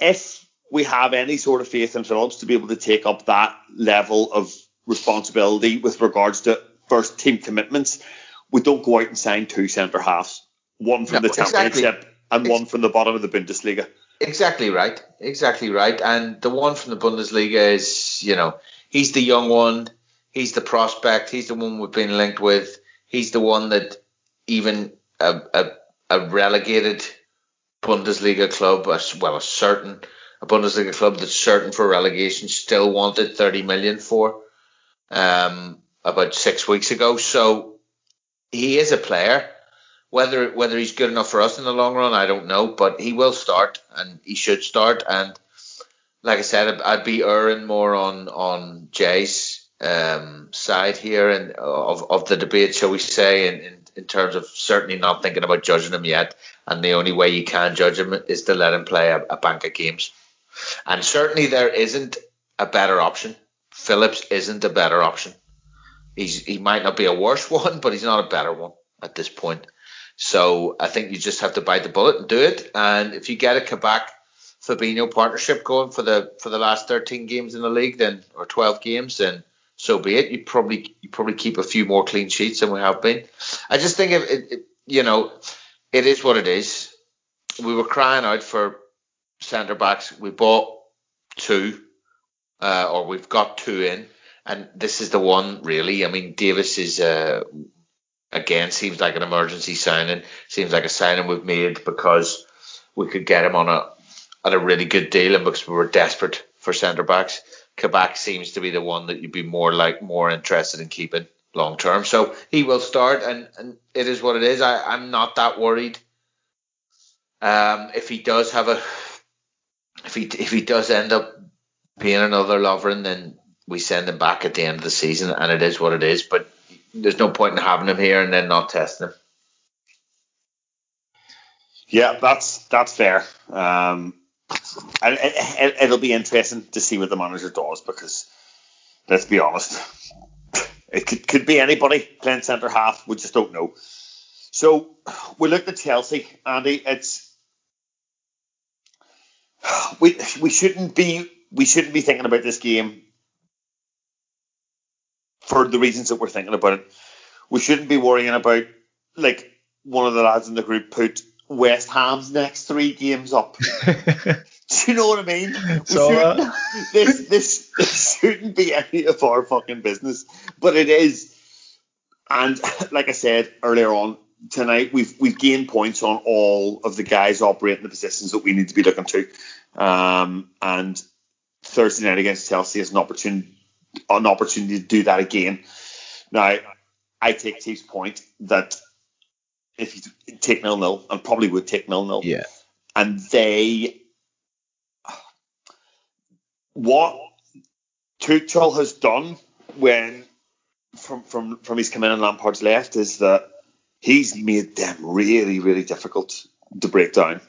if we have any sort of faith in Phillips to be able to take up that level of responsibility with regards to first team commitments, we don't go out and sign two centre halves, one from no, the championship exactly. And one from the bottom of the Bundesliga. Exactly right, exactly right. And the one from the Bundesliga is, you know, he's the young one, he's the prospect, he's the one we've been linked with he's the one that even a, a, a relegated Bundesliga club, as well, a certain a Bundesliga club that's certain for relegation, still wanted 30 million for um, about six weeks ago. So he is a player. Whether whether he's good enough for us in the long run, I don't know, but he will start and he should start. And like I said, I'd be erring more on on Jay's um, side here and of, of the debate, shall we say, in, in, in terms of certainly not thinking about judging him yet. And the only way you can judge him is to let him play a, a bank of games. And certainly there isn't a better option. Phillips isn't a better option. He's he might not be a worse one, but he's not a better one at this point. So I think you just have to bite the bullet and do it. And if you get a Kabak Fabinho partnership going for the for the last 13 games in the league, then or 12 games, then so be it. You probably you probably keep a few more clean sheets than we have been. I just think it, it, you know it is what it is. We were crying out for centre backs. We bought two, uh, or we've got two in, and this is the one really. I mean, Davies is uh, again seems like an emergency signing. Seems like a signing we've made because we could get him on a at a really good deal, and because we were desperate for centre backs. Kabak seems to be the one that you'd be more like more interested in keeping long term. So he will start, and, and it is what it is. I, I'm not that worried. Um, if he does have a, if he if he does end up being another Lovren, then we send him back at the end of the season, and it is what it is. But there's no point in having him here and then not testing him. Yeah, that's that's fair. Um, and it, will be interesting to see what the manager does because let's be honest, it could, could be anybody playing centre half. We just don't know. So we looked at Chelsea, Andy. It's we we shouldn't be we shouldn't be thinking about this game for the reasons that we're thinking about it. We shouldn't be worrying about like one of the lads in the group put West Ham's next three games up. Do you know what I mean? So, uh... this, this this shouldn't be any of our fucking business, but it is. And like I said earlier on tonight, we've we've gained points on all of the guys operating the positions that we need to be looking to. Um, and Thursday night against Chelsea is an opportunity an opportunity to do that again. Now, I take Chiefs' point that if you take nil nil, and probably would take nil nil, Yeah. and they what Tuchel has done when from from from his come in and Lampard's left is that he's made them really really difficult to break down.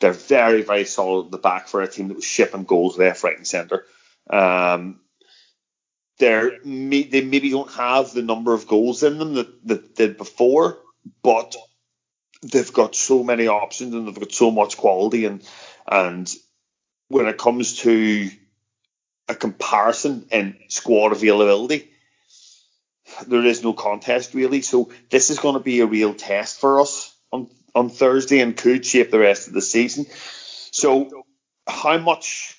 They're very very solid at the back for a team that was shipping goals left, right, and centre. Um, they're may- they maybe don't have the number of goals in them that, that did before, but they've got so many options and they've got so much quality and and when it comes to a comparison in squad availability, there is no contest really. So this is going to be a real test for us on on Thursday and could shape the rest of the season. So how much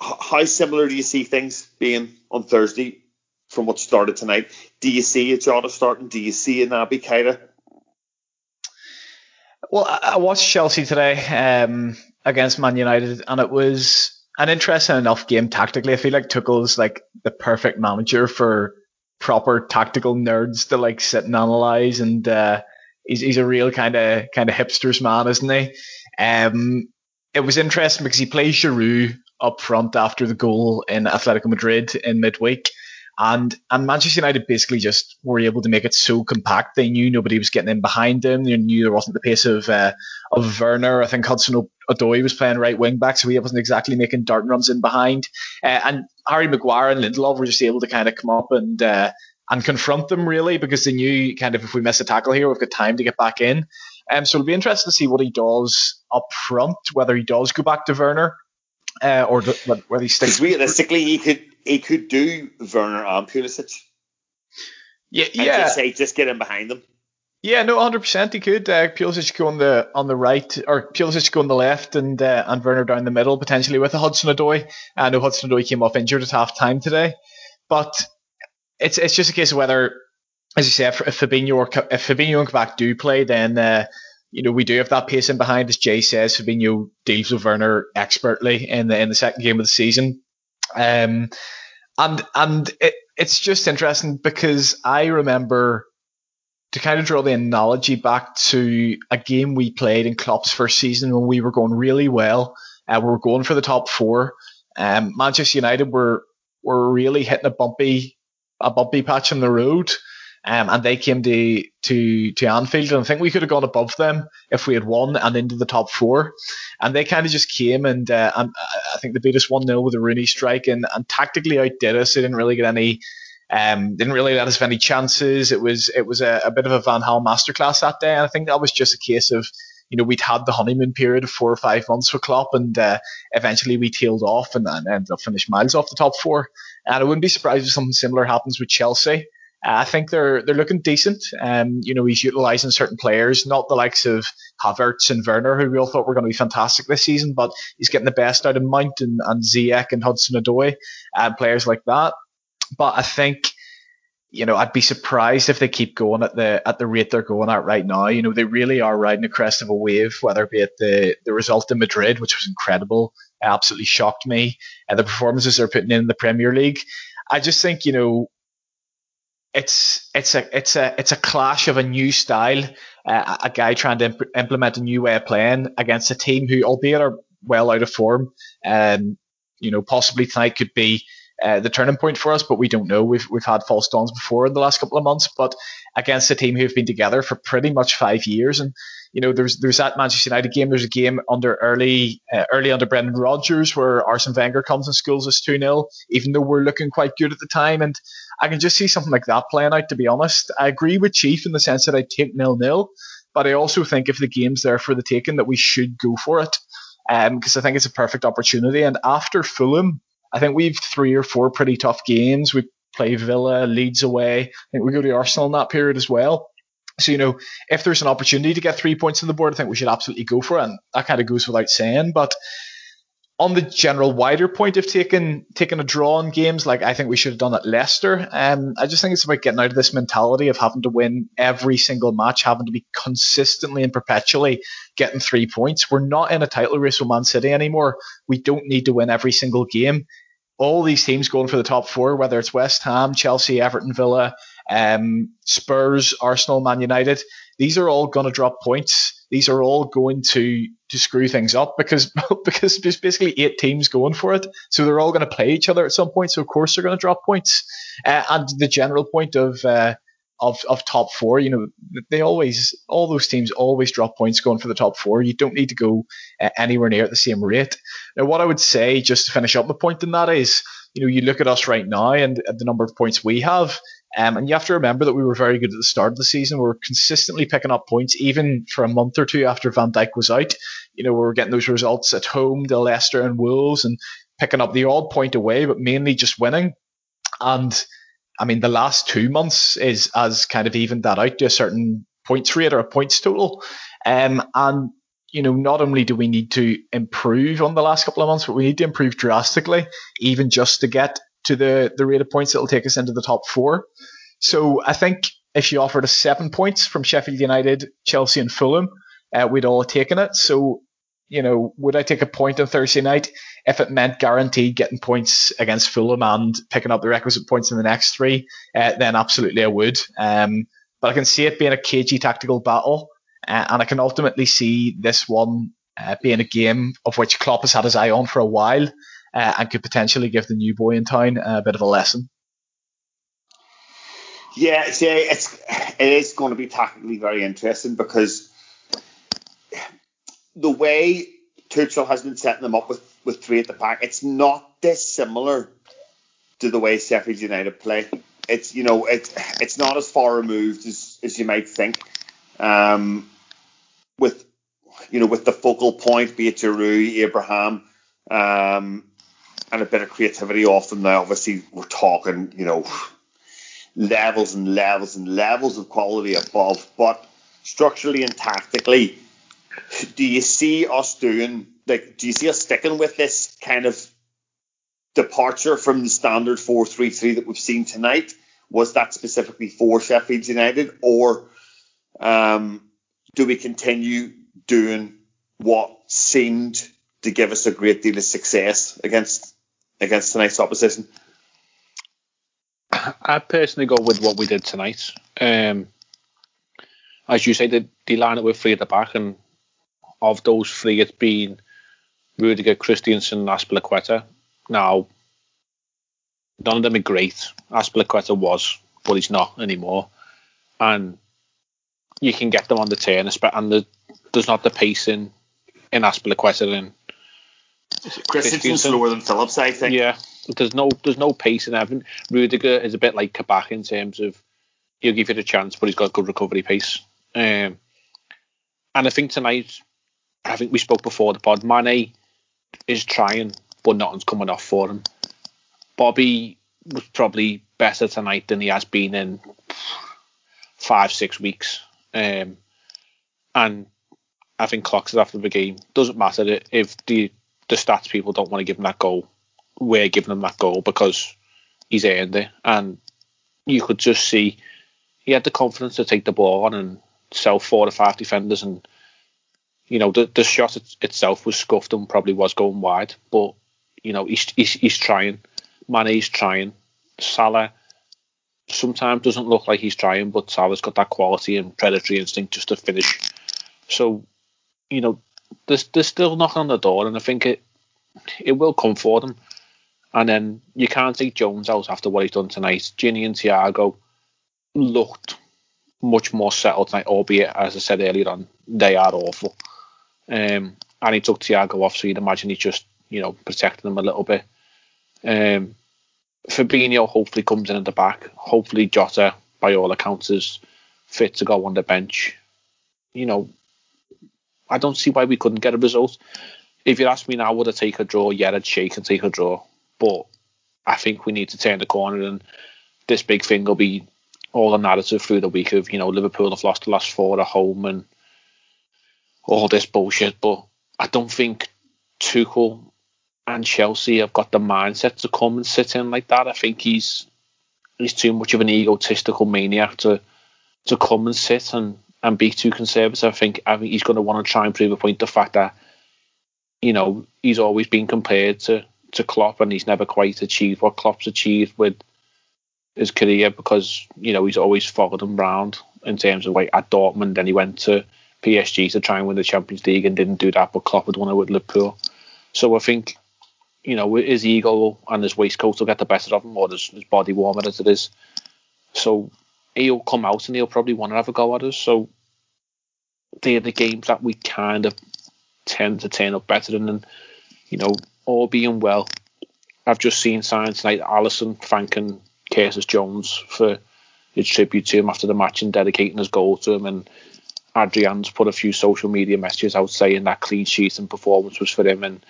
how similar do you see things being on Thursday from what started tonight? Do you see a Jota starting? Do you see a Naby Keita? Well, I I watched Chelsea today um, against Man United, and it was an interesting enough game tactically. I feel like Tuchel's like the perfect manager for proper tactical nerds to like sit and analyze, and uh, he's he's a real kind of kind of hipsters man, isn't he? Um, it was interesting because he plays Giroud up front after the goal in Atletico Madrid in midweek. And and Manchester United basically just were able to make it so compact. They knew nobody was getting in behind them. They knew there wasn't the pace of uh, of Werner. I think Hudson Odoi was playing right wing back, so he wasn't exactly making dart runs in behind. Uh, and Harry Maguire and Lindelof were just able to kind of come up and uh, and confront them really because they knew kind of if we miss a tackle here, we've got time to get back in. Um, so it'll be interesting to see what he does up front, whether he does go back to Werner uh, or do, whether he sticks. Realistically, he could he could do Werner and Pulisic. Yeah, yeah. just say just get in behind them. Yeah, no, hundred percent. He could. Uh, Pulisic go on the on the right, or Pulisic go on the left, and uh, and Werner down the middle, potentially with a Hudson Odoi. I know Hudson Odoi came off injured at half time today, but it's it's just a case of whether, as you say, if, if Fabinho or if Fabinho and Kabak do play, then uh, you know we do have that pace in behind. As Jay says, Fabinho deals with Werner expertly in the in the second game of the season. Um, and and it, it's just interesting because I remember to kind of draw the analogy back to a game we played in Klopp's first season when we were going really well. Uh, we were going for the top four. Um, Manchester United were were really hitting a bumpy a bumpy patch on the road. Um, and they came to, to to Anfield, and I think we could have gone above them if we had won and into the top four. And they kind of just came and, uh, and I think they beat us one 0 with a Rooney strike, and, and tactically outdid us. They didn't really get any um, didn't really let us have any chances. It was it was a, a bit of a Van Gaal masterclass that day, and I think that was just a case of you know we'd had the honeymoon period of four or five months for Klopp, and uh, eventually we tailed off and, and ended up finished miles off the top four. And I wouldn't be surprised if something similar happens with Chelsea. Uh, I think they're they're looking decent. Um, you know, he's utilising certain players, not the likes of Havertz and Werner, who we all thought were going to be fantastic this season, but he's getting the best out of Mount and, and and Hudson Odoi, and players like that. But I think, you know, I'd be surprised if they keep going at the at the rate they're going at right now. You know, they really are riding the crest of a wave, whether it be at the the result in Madrid, which was incredible, absolutely shocked me, and the performances they're putting in, in the Premier League. I just think, you know, it's it's a it's a it's a clash of a new style, uh, a guy trying to imp- implement a new way of playing against a team who, albeit are well out of form, um, you know, possibly tonight could be uh, the turning point for us, but we don't know. We've we've had false dawns before in the last couple of months, but against a team who've been together for pretty much five years, and you know, there's there's that Manchester United game. There's a game under early uh, early under Brendan Rodgers where Arsene Wenger comes and schools us two 0 even though we're looking quite good at the time, and I can just see something like that playing out. To be honest, I agree with Chief in the sense that I take nil nil, but I also think if the game's there for the taking, that we should go for it, because I think it's a perfect opportunity. And after Fulham, I think we've three or four pretty tough games. We play Villa, Leeds away. I think we go to Arsenal in that period as well. So, you know, if there's an opportunity to get three points on the board, I think we should absolutely go for it. And that kind of goes without saying. But on the general wider point of taking taking a draw in games, like I think we should have done at Leicester. Um, I just think it's about getting out of this mentality of having to win every single match, having to be consistently and perpetually getting three points. We're not in a title race with Man City anymore. We don't need to win every single game. All these teams going for the top four, whether it's West Ham, Chelsea, Everton, Villa, um, Spurs, Arsenal, Man United, these are all going to drop points. These are all going to to screw things up because because there's basically eight teams going for it, so they're all going to play each other at some point. So of course they're going to drop points. Uh, and the general point of uh, of of top four, you know, they always all those teams always drop points going for the top four. You don't need to go uh, anywhere near at the same rate. Now, what I would say just to finish up my point in that is, you know, you look at us right now and the number of points we have. Um, and you have to remember that we were very good at the start of the season. We were consistently picking up points, even for a month or two after Van Dijk was out. You know, we were getting those results at home to Leicester and Wolves and picking up the odd point away, but mainly just winning. And I mean, the last two months is as kind of evened that out to a certain points rate or a points total. Um, and you know, not only do we need to improve on the last couple of months, but we need to improve drastically, even just to get to the, the rate of points that will take us into the top four. So I think if you offered us seven points from Sheffield United, Chelsea, and Fulham, uh, we'd all have taken it. So, you know, would I take a point on Thursday night if it meant guaranteed getting points against Fulham and picking up the requisite points in the next three? Uh, then absolutely I would. Um, but I can see it being a cagey tactical battle, uh, and I can ultimately see this one uh, being a game of which Klopp has had his eye on for a while uh, and could potentially give the new boy in town a bit of a lesson. Yeah, see, it's it is going to be tactically very interesting because the way Tuchel has been setting them up with, with three at the back, it's not dissimilar to the way Sheffield United play. It's you know it's it's not as far removed as, as you might think. Um, with you know with the focal point, be it Giroud, Abraham, um, and a bit of creativity off them now. Obviously, we're talking, you know, levels and levels and levels of quality above. But structurally and tactically, do you see us doing like? Do you see us sticking with this kind of departure from the standard four three three that we've seen tonight? Was that specifically for Sheffield United, or um, do we continue doing what seemed to give us a great deal of success against against tonight's opposition? I personally go with what we did tonight. Um, as you say, the, the line up with three at the back, and of those three, it's been Rudiger, Christensen, Azpilicueta. Now, none of them are great. Azpilicueta was, but he's not anymore. And you can get them on the turn, and the, there's not the pace in in and Christensen's slower than Phillips, I think. Yeah, there's no there's no pace in Evan. Rudiger is a bit like Kabak in terms of he'll give you the chance, but he's got good recovery pace. Um, and I think tonight, I think we spoke before the pod. Mane is trying, but nothing's coming off for him. Bobby was probably better tonight than he has been in five six weeks. Um, and I think Klopp's after the game. Doesn't matter if the the stats people don't want to give him that goal. We're giving him that goal because he's earned it. And you could just see he had the confidence to take the ball on and sell four to five defenders. And, you know, the, the shot it, itself was scuffed and probably was going wide. But, you know, he's, he's, he's trying. Mane's trying. Salah sometimes doesn't look like he's trying, but Salah's got that quality and predatory instinct just to finish. So, you know, there's there's still knocking on the door, and I think it it will come for them. And then you can't take Jones out after what he's done tonight. Gini and Thiago looked much more settled tonight, albeit as I said earlier on, they are awful. Um, and he took Thiago off, so you'd imagine he's just you know protected them a little bit. Um, Fabinho hopefully comes in at the back. Hopefully Jota, by all accounts, is fit to go on the bench. You know, I don't see why we couldn't get a result. If you ask me now, would I take a draw? Yeah, I'd shake and take a draw. But I think we need to turn the corner, and this big thing will be all the narrative through the week of you know Liverpool have lost the last four at home and all this bullshit. But I don't think Tuchel and Chelsea have got the mindset to come and sit in like that. I think he's he's too much of an egotistical maniac to to come and sit and, and be too conservative. I think I think he's going to want to try and prove a point. The fact that you know he's always been compared to to Klopp and he's never quite achieved what Klopp's achieved with his career because you know he's always followed him round in terms of like at Dortmund. Then he went to PSG to try and win the Champions League and didn't do that, but Klopp had won it with Liverpool. So I think you know his ego and his waistcoat will get the better of him, or his, his body warmer as it is. So he'll come out and he'll probably want to have a go at us. So they're the games that we kind of tend to turn up better. And, you know, all being well, I've just seen signs tonight Alisson thanking Curtis Jones for his tribute to him after the match and dedicating his goal to him. And Adrian's put a few social media messages out saying that clean sheet and performance was for him. And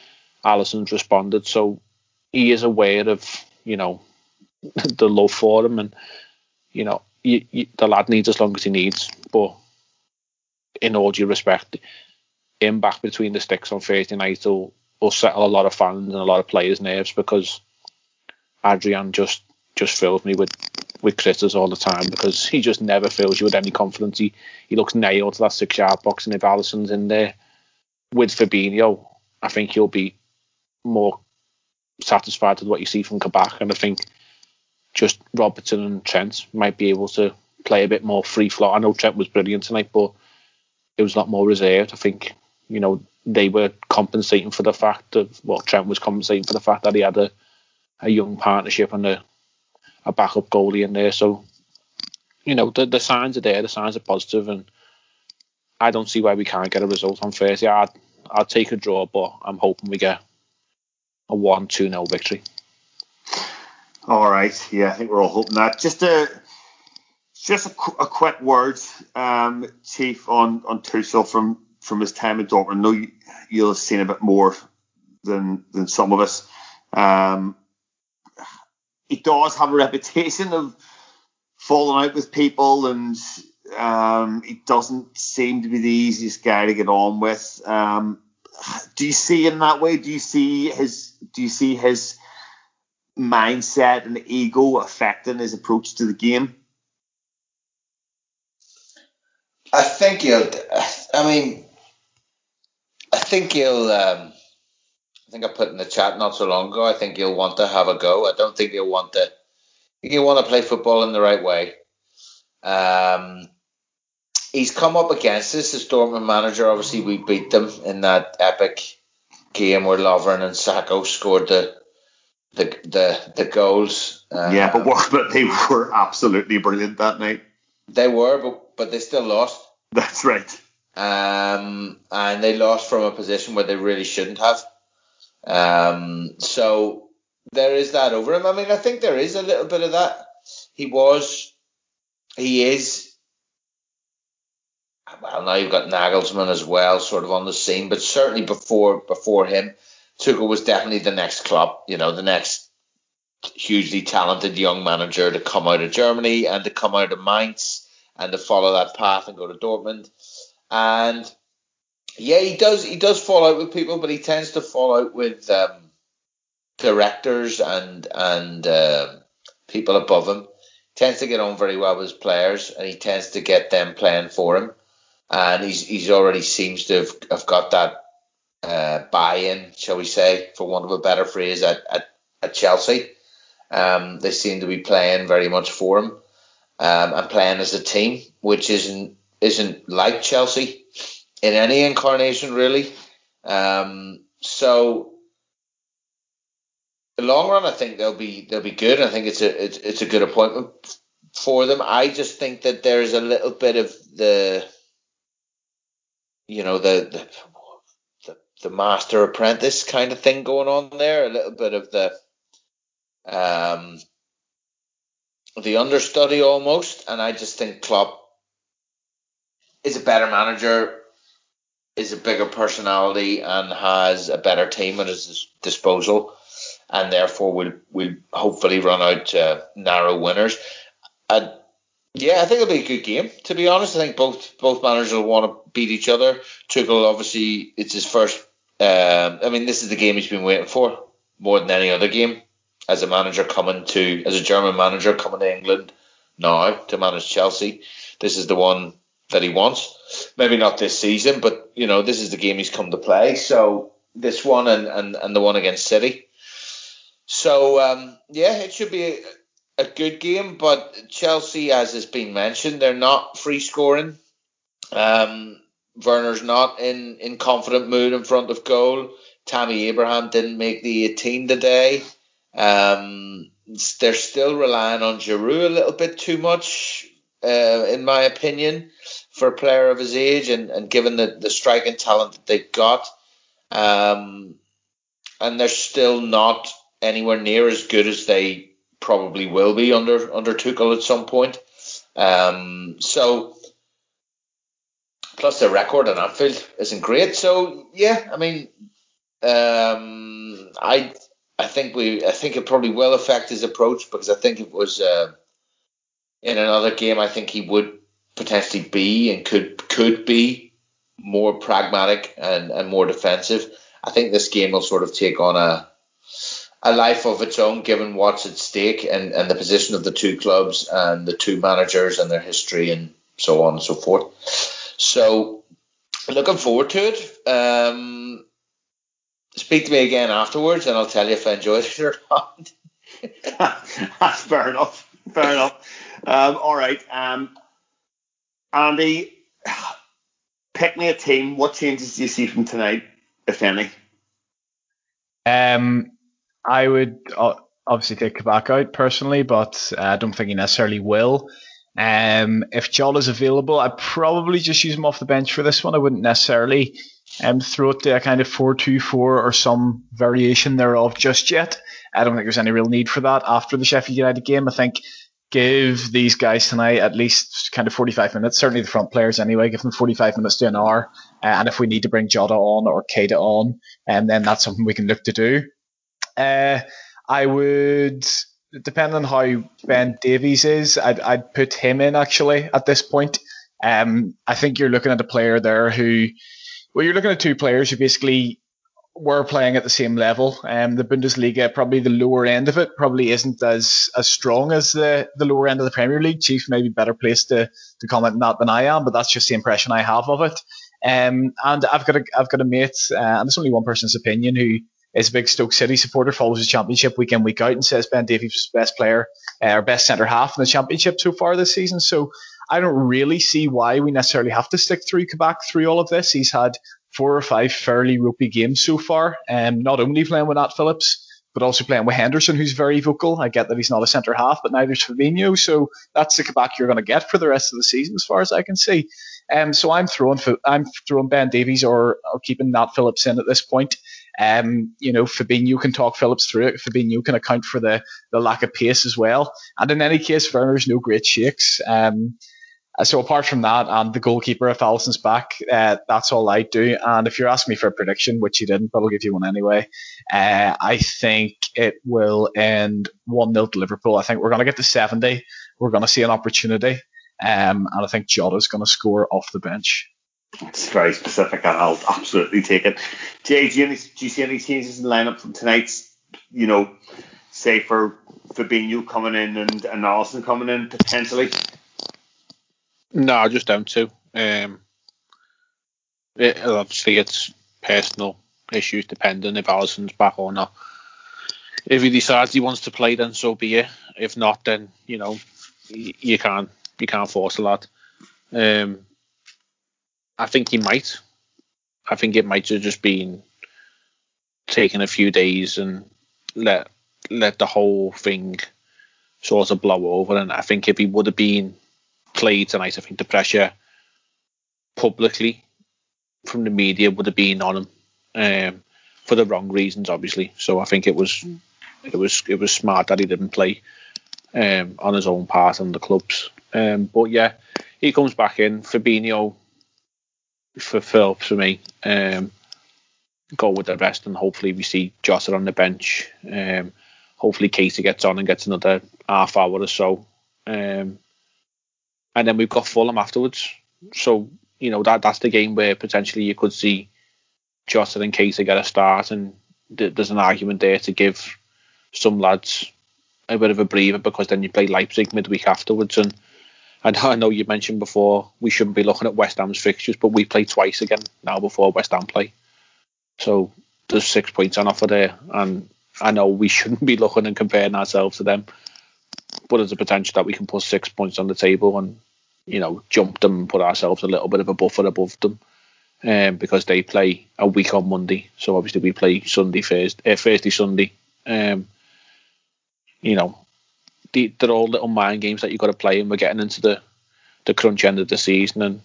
Alisson's responded. So he is aware of, you know, the love for him. And, you know, you, you, the lad needs as long as he needs. But in all due respect, him back between the sticks on Thursday night will, will settle a lot of fans and a lot of players' nerves because Adrian just just fills me with with critters all the time because he just never fills you with any confidence. He he looks nailed to that six yard box, and if Alisson's in there with Fabinho, I think he'll be more satisfied with what you see from Kabak, and I think just Robertson and Trent might be able to play a bit more free flow. I know Trent was brilliant tonight, but it was a lot more reserved. I think you know they were compensating for the fact that well Trent was compensating for the fact that he had a, a young partnership and a a backup goalie in there. So you know the the signs are there. The signs are positive, and I don't see why we can't get a result on Thursday. I'd I'd take a draw, but I'm hoping we get a one two 0 victory. All right, yeah, I think we're all hoping that. Just a just a, a quick word, um, Chief, on on Tuchel from from his time at Dortmund. I know you, you'll have seen a bit more than than some of us. Um, he does have a reputation of falling out with people, and um, he doesn't seem to be the easiest guy to get on with. Um, do you see him that way? Do you see his? Do you see his mindset and ego affecting his approach to the game? I think he'll. I mean, I think he'll. Um, I think I put in the chat not so long ago. I think he'll want to have a go. I don't think he'll want to. I think he'll want to play football in the right way. Um, he's come up against us as Dortmund manager. Obviously, we beat them in that epic game where Lovren and Sakho scored the the the, the goals. Um, yeah, but what, but they were absolutely brilliant that night. They were, but but they still lost. That's right. Um, and they lost from a position where they really shouldn't have. Um, so there is that over him. I mean, I think there is a little bit of that. He was, he is. Well, now you've got Nagelsmann as well, sort of on the scene, but certainly before before him, Tuchel was definitely the next Klopp. You know, the next hugely talented young manager to come out of Germany and to come out of Mainz and to follow that path and go to Dortmund. And yeah, he does he does fall out with people, but he tends to fall out with um, directors and and uh, people above him. Tends to get on very well with his players, and he tends to get them playing for him. And he's he's already seems to have, have got that uh, buy-in, shall we say, for want of a better phrase, at at, at Chelsea. Um, they seem to be playing very much for him um, and playing as a team, which isn't isn't like Chelsea in any incarnation really. Um, so the long run, I think they'll be they'll be good. I think it's a it's, it's a good appointment for them. I just think that there's a little bit of the you know the the, the master apprentice kind of thing going on there. A little bit of the um the understudy almost, and I just think Klopp is a better manager, is a bigger personality, and has a better team at his disposal, and therefore will will hopefully run out uh, narrow winners. And yeah, I think it'll be a good game. To be honest, I think both both managers will want to beat each other. Tuchel obviously it's his first Um, I mean, this is the game he's been waiting for more than any other game. As a manager coming to, as a German manager coming to England now to manage Chelsea, this is the one that he wants. Maybe not this season, but you know, this is the game he's come to play. So this one and and, and the one against City. So um, yeah, it should be a, a good game. But Chelsea, as has been mentioned, they're not free scoring. Um, Werner's not in, in confident mood in front of goal. Tammy Abraham didn't make the 18 today. Um, they're still relying on Giroud a little bit too much, uh, in my opinion, for a player of his age and, and given the, the striking talent that they've got. Um, and they're still not anywhere near as good as they probably will be under under Tuchel at some point. Um, so plus their record on Anfield isn't great. So yeah, I mean, um, I I think we I think it probably will affect his approach because I think it was uh, in another game I think he would potentially be and could could be more pragmatic and, and more defensive. I think this game will sort of take on a a life of its own given what's at stake and, and the position of the two clubs and the two managers and their history and so on and so forth. So looking forward to it. Um, speak to me again afterwards, and I'll tell you if I enjoyed it or not. That's fair enough. Fair enough. Um, all right. Um, Andy, pick me a team. What changes do you see from tonight, if any? Um, I would uh, obviously take Kabak out personally, but I don't think he necessarily will. Um, if is available, I'd probably just use him off the bench for this one. I wouldn't necessarily um, throw it to a kind of 4 2 4 or some variation thereof just yet. I don't think there's any real need for that after the Sheffield United game. I think give these guys tonight at least kind of 45 minutes, certainly the front players anyway, give them 45 minutes to an hour. Uh, and if we need to bring Jota on or Keita on, and um, then that's something we can look to do. Uh, I would depending on how Ben Davies is, I'd, I'd put him in actually at this point. Um, I think you're looking at a player there who, well, you're looking at two players who basically were playing at the same level. Um, the Bundesliga, probably the lower end of it, probably isn't as as strong as the, the lower end of the Premier League. Chief may be better placed to, to comment on that than I am, but that's just the impression I have of it. Um, and I've got a I've got a mate, uh, and it's only one person's opinion who is a big Stoke City supporter, follows the championship week in, week out, and says Ben Davies best player uh, or best centre half in the championship so far this season. So I don't really see why we necessarily have to stick through Kabak through all of this. He's had four or five fairly ropey games so far, um, not only playing with Nat Phillips, but also playing with Henderson, who's very vocal. I get that he's not a centre half, but neither is Fabinho. So that's the Kabak you're going to get for the rest of the season, as far as I can see. Um, so I'm throwing I'm throwing Ben Davies or, or keeping Nat Phillips in at this point. Um, you know, Fabinho can talk Phillips through it. Fabinho can account for the, the lack of pace as well. And in any case, Werner's no great shakes. Um, so apart from that and the goalkeeper, if Alisson's back, uh, that's all I do. And if you're asking me for a prediction, which you didn't, but I'll give you one anyway, uh, I think it will end 1-0 to Liverpool. I think we're going to get to 70. We're going to see an opportunity. Um, and I think Jota's going to score off the bench. It's very specific, and I'll absolutely take it. Jay, do you, any, do you see any changes in the lineup from tonight's? You know, say for Fabinho coming in and, and Alisson coming in potentially. No, I just down to. Um, it, obviously, it's personal issues depending if Alisson's back or not. If he decides he wants to play, then so be it. If not, then you know you can't you can't force a lot. Um, I think he might. I think it might have just been taken a few days and let let the whole thing sort of blow over. And I think if he would have been played tonight, I think the pressure publicly from the media would have been on him um, for the wrong reasons, obviously. So I think it was it was it was smart that he didn't play um, on his own part and the clubs. Um, but yeah, he comes back in. Fabinho for Phil for me. Um, go with the rest, and hopefully we see Jota on the bench. Um, hopefully Casey gets on and gets another half hour or so. Um, and then we've got Fulham afterwards. So you know that that's the game where potentially you could see Jota and Keita get a start, and th- there's an argument there to give some lads a bit of a breather because then you play Leipzig midweek afterwards. And I know you mentioned before we shouldn't be looking at West Ham's fixtures, but we play twice again now before West Ham play. So there's six points on offer there, and I know we shouldn't be looking and comparing ourselves to them, but there's a potential that we can put six points on the table and you know jump them and put ourselves a little bit of a buffer above them. Um, because they play a week on Monday, so obviously we play Sunday, Thursday, uh, Thursday, Sunday. Um, you know, the, they're all little mind games that you've got to play, and we're getting into the the crunch end of the season, and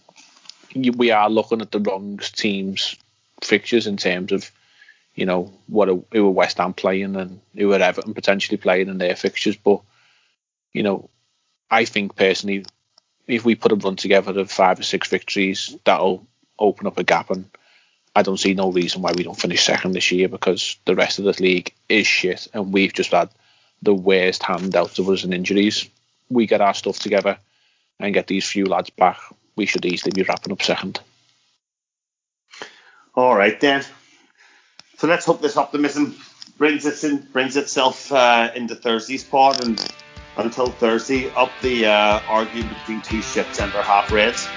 you, we are looking at the wrong teams' fixtures in terms of you know what a, who are West Ham playing and who are Everton potentially playing in their fixtures. But you know, I think personally, if we put a run together of five or six victories, that'll open up a gap, and I don't see no reason why we don't finish second this year because the rest of the league is shit, and we've just had the worst handout of us in injuries. We get our stuff together and get these few lads back. We should easily be wrapping up second. All right then. So let's hope this optimism brings its in, brings itself uh, into Thursday's pod, and until Thursday, up the uh, argument between two ship centre half reds.